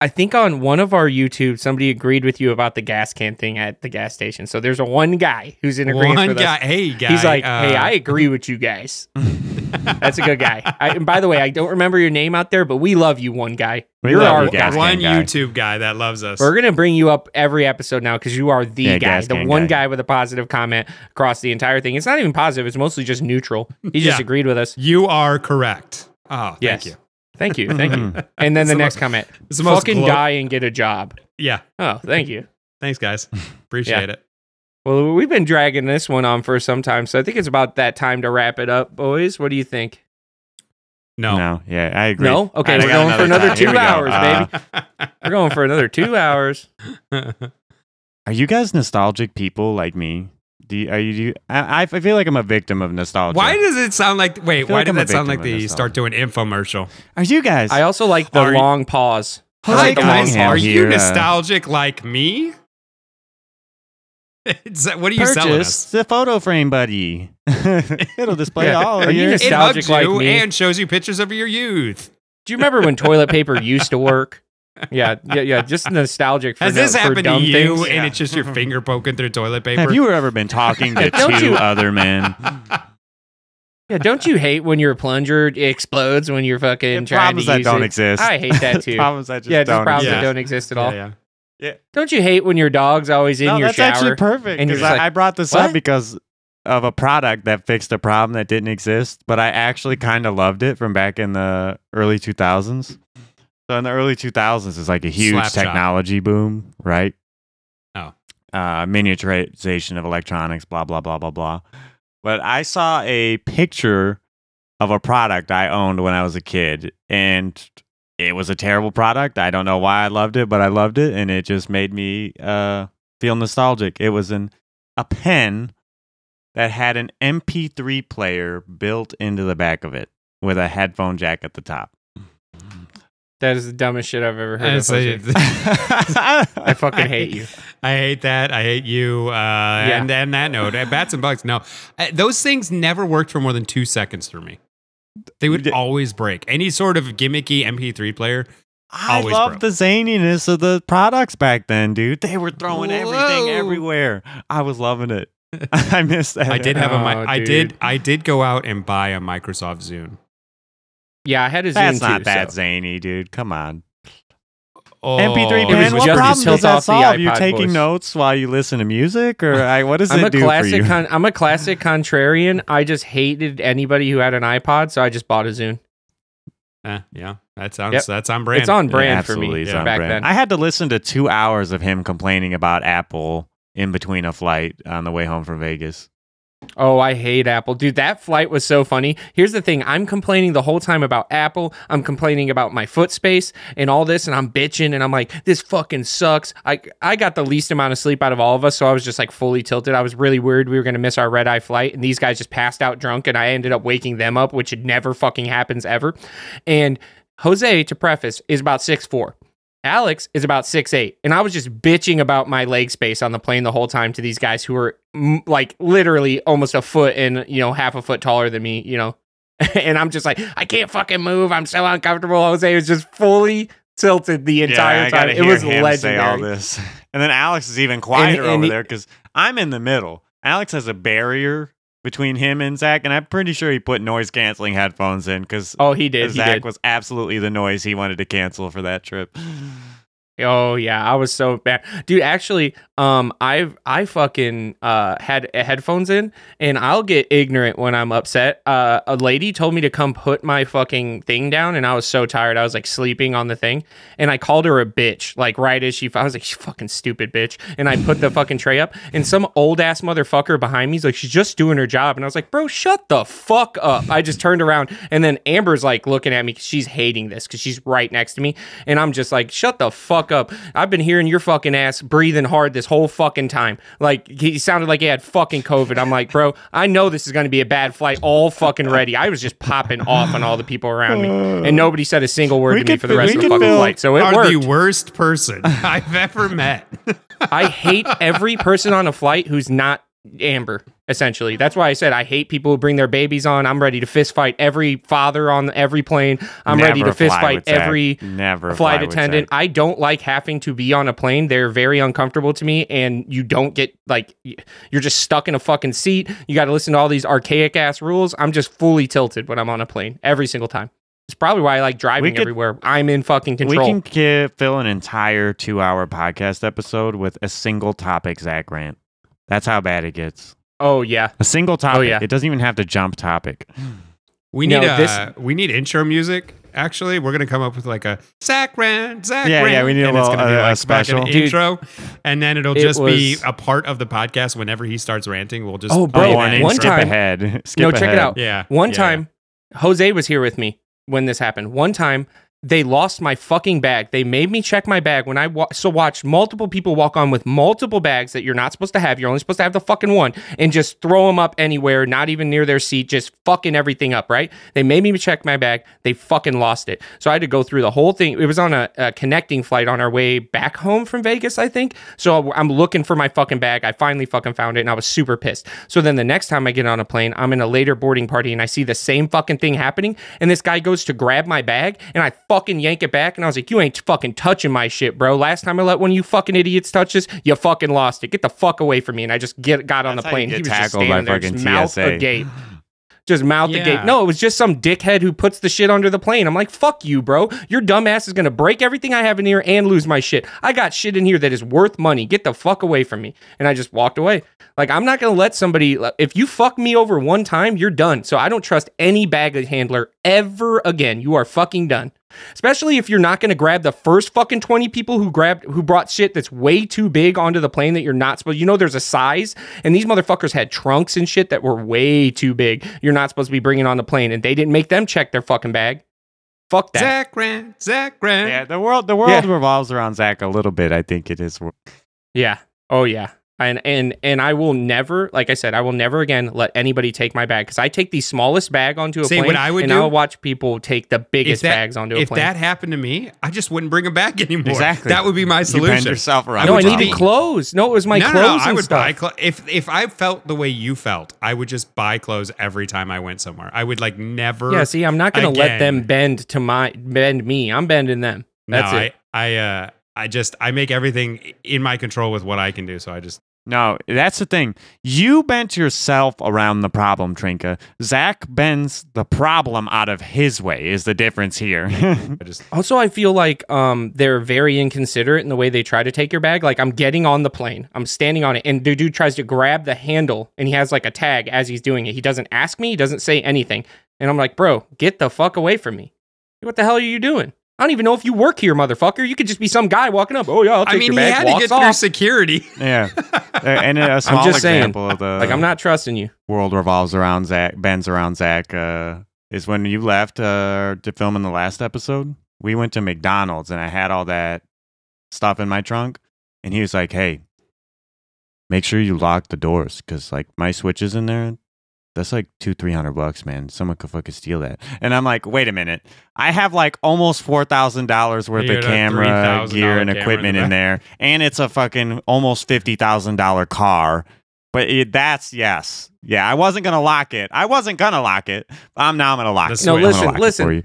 I think on one of our YouTube, somebody agreed with you about the gas can thing at the gas station. So there's a one guy who's in agreement One with guy, us. hey guy, He's like, uh, "Hey, I agree with you guys. That's a good guy." I, and by the way, I don't remember your name out there, but we love you, one guy. We You're our you, gas guy. one guy. YouTube guy that loves us. We're gonna bring you up every episode now because you are the Yeah, guy, gas the one guy. guy with a positive comment across the entire thing. It's not even positive; it's mostly just neutral. He just Yeah. agreed with us. You are correct. Oh, Yes. thank you. Thank you, thank you. And then the the next most- comment: the "Fucking glo- die and get a job." Yeah. Oh, thank you. Thanks, guys. Appreciate it. Well, we've been dragging this one on for some time, so I think it's about that time to wrap it up, boys. What do you think? No. No. Yeah, I agree. No? Okay, I we're got going for another time. Two we go. hours, Uh, baby. We're going for another two hours. Are you guys nostalgic people like me? Do you, are you? Do you I, I feel like I'm a victim of nostalgia. why does it sound like? Wait, why like did I'm that sound like victim they nostalgia. start doing infomercial? are you guys? I also like the Are you- long pause. Hi like guys, are you here, uh, nostalgic like me? Is that, what are you selling us? the photo frame, buddy. It'll display Yeah. all Are of you your. It nostalgic hugs like you me. and shows you pictures of your youth. Do you remember when toilet paper used to work? Yeah, yeah, yeah. Just nostalgic for, Has no- this for happened to dumb you? things. And it's just your finger poking through toilet paper. Have you ever been talking to two you- other men? Yeah, don't you hate when your plunger explodes when you're fucking And trying problems to that don't it? exist. I hate that too. problems that just yeah, just don't problems exist. that don't exist at all. Yeah, yeah. Don't you hate when your dog's always in no, your that's shower? That's actually perfect. and you're Because just I, like, I brought this "What?" up because of a product that fixed a problem that didn't exist, but I actually kind of loved it from back in the early 2000s. So in the early 2000s, it's like a huge Slap shot. technology boom, right? Oh. Uh, miniaturization of electronics, blah blah blah blah blah. But I saw a picture of a product I owned when I was a kid, and it was a terrible product. I don't know why I loved it, but I loved it, and it just made me uh, feel nostalgic. It was an a pen that had an MP3 player built into the back of it with a headphone jack at the top. That is the dumbest shit I've ever heard. Of so- I I fucking hate you. I hate that. I hate you. Uh, And and that note, uh, bats and bugs. No, uh, those things never worked for more than two seconds for me. They would always break. Any sort of gimmicky MP3 player. I Always love broke. the zaniness of the products back then, dude. They were throwing everything everywhere. I was loving it. I missed that. I did have a. Mi- Oh, I did. I did go out and buy a Microsoft Zune. Yeah, I had a That's Zune not too. that so. zany, dude. Come on. Oh, MP3 It pen. What just problem does that off the solve? You taking voice. notes while you listen to music, or I, what does I'm it a do for you? Con- I'm a classic contrarian. I just hated anybody who had an iPod, so I just bought a Zune. Eh, yeah, that sounds. Yep. That's on brand. It's on Yeah, brand for me yeah, on back brand. then. I had to listen to two hours of him complaining about Apple in between a flight on the way home from Vegas. Oh, I hate Apple. Dude, that flight was so funny. Here's the thing I'm complaining the whole time about Apple. I'm complaining about my foot space and all this, and I'm bitching, and I'm like, this fucking sucks. I, I got the least amount of sleep out of all of us, so I was just like fully tilted. I was really worried we were going to miss our red eye flight, and these guys just passed out drunk, and I ended up waking them up, which never fucking happens ever. And Jose, to preface, is about six four. Alex is about six eight, and I was just bitching about my leg space on the plane the whole time to these guys who were mm, like literally almost a foot and you know half a foot taller than me, you know. and I'm just like, I can't fucking move. I'm so uncomfortable. Jose was just fully tilted the entire I time. It was legendary. say all this. And then Alex is even quieter and over he- there because I'm in the middle. Alex has a barrier between him and Zach, and I'm pretty sure he put noise canceling headphones in because Oh, he did. He Zach did. was absolutely the noise he wanted to cancel for that trip. Oh yeah, I was so bad, dude. Actually, um, I've I fucking uh had headphones in, and I'll get ignorant when I'm upset. Uh, a lady told me to come put my fucking thing down, and I was so tired. I was like sleeping on the thing, and I called her a bitch. Like right as she, I was like, "You fucking stupid bitch," and I put the fucking tray up, and some old ass motherfucker behind me is like, "She's just doing her job," and I was like, "Bro, shut the fuck up." I just turned around, and then Amber's like looking at me because she's hating this because she's right next to me, and I'm just like, "Shut the fuck up." I've been hearing your fucking ass breathing hard this whole fucking time. Like he sounded like he had fucking COVID. I'm like, bro, I know this is going to be a bad flight. All fucking ready. I was just popping off on all the people around me, and nobody said a single word We to me for the rest of the fucking flight. So it are worked. the worst person I've ever met. I hate every person on a flight who's not Amber. Essentially, that's why I said I hate people who bring their babies on. I'm ready to fist fight every father on every plane. I'm ready to Never fist fight every Never flight attendant. I don't like having to be on a plane. They're very uncomfortable to me, and you don't get like you're just stuck in a fucking seat. You got to listen to all these archaic ass rules. I'm just fully tilted when I'm on a plane every single time. It's probably why I like driving could- everywhere. I'm in fucking control. We can give, fill an entire two-hour podcast episode with a single topic Zach rant. That's how bad it gets. oh yeah, A single topic. Oh, yeah. It doesn't even have to jump topic. We No, need uh, this- we need intro music. Actually, we're gonna come up with like a Zach rant, Zach Yeah, rant, yeah, we need a and it's gonna be uh, like a special. fucking Dude, intro, and then it'll it just be a part of the podcast. Whenever he starts ranting, we'll just Oh, bro, play oh, that and one skip time- ahead. Skip no, check it out. Yeah, One yeah. time, Jose was here with me when this happened. One time, they lost my fucking bag. They made me check my bag when I wa- so watched multiple people walk on with multiple bags that you're not supposed to have. You're only supposed to have the fucking one and just throw them up anywhere, not even near their seat, just fucking everything up, right? They made me check my bag. They fucking lost it. So I had to go through the whole thing. It was on a, a connecting flight on our way back home from Vegas, I think. So I'm looking for my fucking bag. I finally fucking found it and I was super pissed. So then the next time I get on a plane, I'm in a later boarding party and I see the same fucking thing happening. And this guy goes to grab my bag and I fucking yank it back. And I was like, you ain't fucking touching my shit, bro. Last time I let one of you fucking idiots touch this, you fucking lost it. Get the fuck away from me. And I just get got on That's the plane. get He was just tackled by standing there, fucking just mouth TSA. agape. Just mouth the Yeah. gate. No, it was just some dickhead who puts the shit under the plane. I'm like, fuck you, bro. Your dumb ass is gonna break everything I have in here and lose my shit. I got shit in here that is worth money. Get the fuck away from me. And I just walked away. Like, I'm not gonna let somebody, if you fuck me over one time, you're done. So I don't trust any baggage handler ever again. You are fucking done. Especially if you're not going to grab the first fucking 20 people who grabbed who brought shit that's way too big onto the plane that you're not supposed you know there's a size and these motherfuckers had trunks and shit that were way too big. You're not supposed to be bringing on the plane and they didn't make them check their fucking bag. Fuck that. Zach rant, Zach rant. Yeah, the world the world Yeah. revolves around Zach a little bit. I think it is. Yeah. Oh yeah. And and and I will never, like I said, I will never again let anybody take my bag because I take the smallest bag onto a See, plane, what I would and do- I'll watch people take the biggest that- bags onto a if plane. If that happened to me, I just wouldn't bring them back anymore. Exactly. That would be my You bend solution. yourself around. no, I top. needed clothes. No, it was my no, clothes no, no, I and would stuff. buy clothes. If if I felt the way you felt, I would just buy clothes every time I went somewhere. I would like never. Yeah, see, I'm not gonna let them bend to my bend me. I'm bending them. no, That's it. I I uh I just I make everything in my control with what I can do. So I just No, that's the thing. You bent yourself around the problem, Trinka. Zach bends the problem out of his way. Is the difference here? Also, I feel like um they're very inconsiderate in the way they try to take your bag. Like I'm getting on the plane, I'm standing on it, and the dude tries to grab the handle, and he has like a tag as he's doing it. He doesn't ask me, he doesn't say anything, and I'm like, bro, get the fuck away from me. What the hell are you doing? I don't even know if you work here, motherfucker. You could just be some guy walking up. Oh yeah, I'll take I mean, your he bag. had to walks get through off. security. yeah. And a small just saying, example of the Like I'm not trusting you. world revolves around Zach, bends around Zach, uh, is when you left uh, to film in the last episode. We went to McDonald's and I had all that stuff in my trunk. And he was like, hey, make sure you lock the doors because, like, my switch is in there. That's like two, three hundred bucks, man. Someone could fucking steal that. And I'm like, wait a minute. I have like almost four thousand dollars worth of camera gear and camera in equipment the in there, and it's a fucking almost fifty thousand dollar car. But it, that's yes, yeah. I wasn't gonna lock it. I wasn't gonna lock it. I'm now. I'm gonna lock The it. No, I'm gonna listen, lock it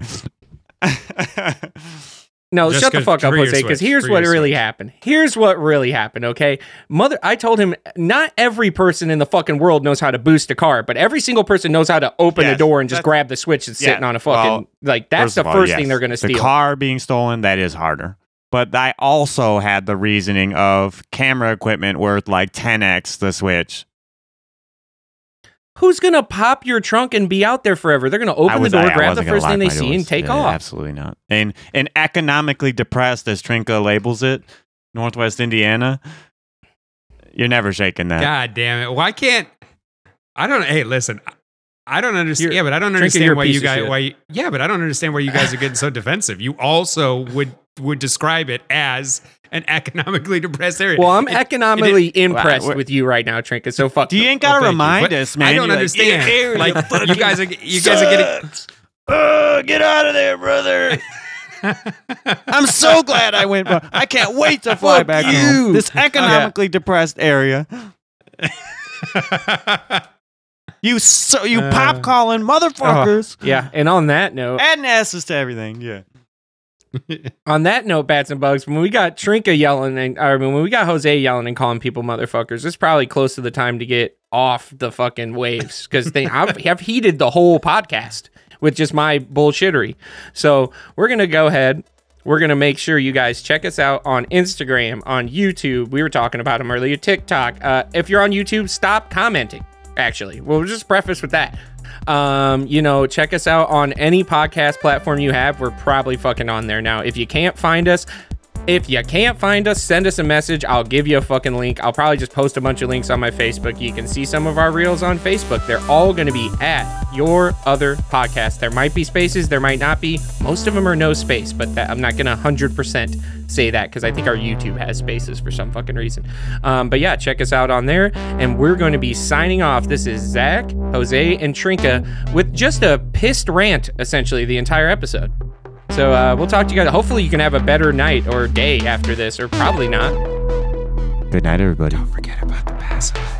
listen. No, Just shut the fuck up, Jose. Because here's what really switch. happened. Here's what really happened. Okay, mother. I told him not every person in the fucking world knows how to boost a car, but every single person knows how to open Yes, the door and just grab the switch that's Yeah, sitting on a fucking well, like. That's the all, first yes. thing they're gonna steal. The car being stolen that is harder. but I also had the reasoning of camera equipment worth like 10x the Switch. Who's gonna pop your trunk and be out there forever? They're gonna open was- the door, I- I grab the first thing they see, doors. and take Yeah, off. Absolutely not. And and economically depressed, as Trinka labels it, Northwest Indiana. You're never shaking that. God damn it! Why can't I don't? Hey, listen. I don't understand. You're- yeah, but I don't understand why you guys. Why? You, yeah, but I don't understand why you guys are getting so defensive. You also would would describe it as an economically depressed area. Well, I'm It- economically impressed Well, with you right now, Trinket. So fuck. You you. ain't gotta Oh, thank you. remind us, man. I don't You're like, understand. "Yeah, area like you guys are you guys are getting. Uh, get out of there, brother. I'm so glad I went. I can't wait to fly Fuck back you. home. This economically depressed area. You so you Uh, pop calling motherfuckers. Yeah, and on that note, Adding asses to everything. Yeah. on that note, bats and bugs. When we got Trinka yelling, and or when we got Jose yelling and calling people motherfuckers, it's probably close to the time to get off the fucking waves because they I've, have heated the whole podcast with just my bullshittery. So we're gonna go ahead. We're gonna make sure you guys check us out on Instagram, on YouTube. We were talking about them earlier. TikTok. Uh, if you're on YouTube, stop commenting. Actually, we'll just preface with that. Um, you know, check us out on any podcast platform you have. We're probably fucking on there now. If you can't find us, if you can't find us, send us a message. I'll give you a fucking link. I'll probably just post a bunch of links on my Facebook. You can see some of our reels on Facebook. They're all going to be at your other podcast. There might be spaces, there might not be. Most of them are no space, but that, I'm not going to 100% say that because I think our YouTube has spaces for some fucking reason. Um, but yeah, check us out on there. And we're going to be signing off. This is Zach, Jose, and Trinka with just a pissed rant, essentially, the entire episode. So uh, we'll talk to you guys. Hopefully, you can have a better night or day after this, or probably not. Good night, everybody. Don't forget about the passive.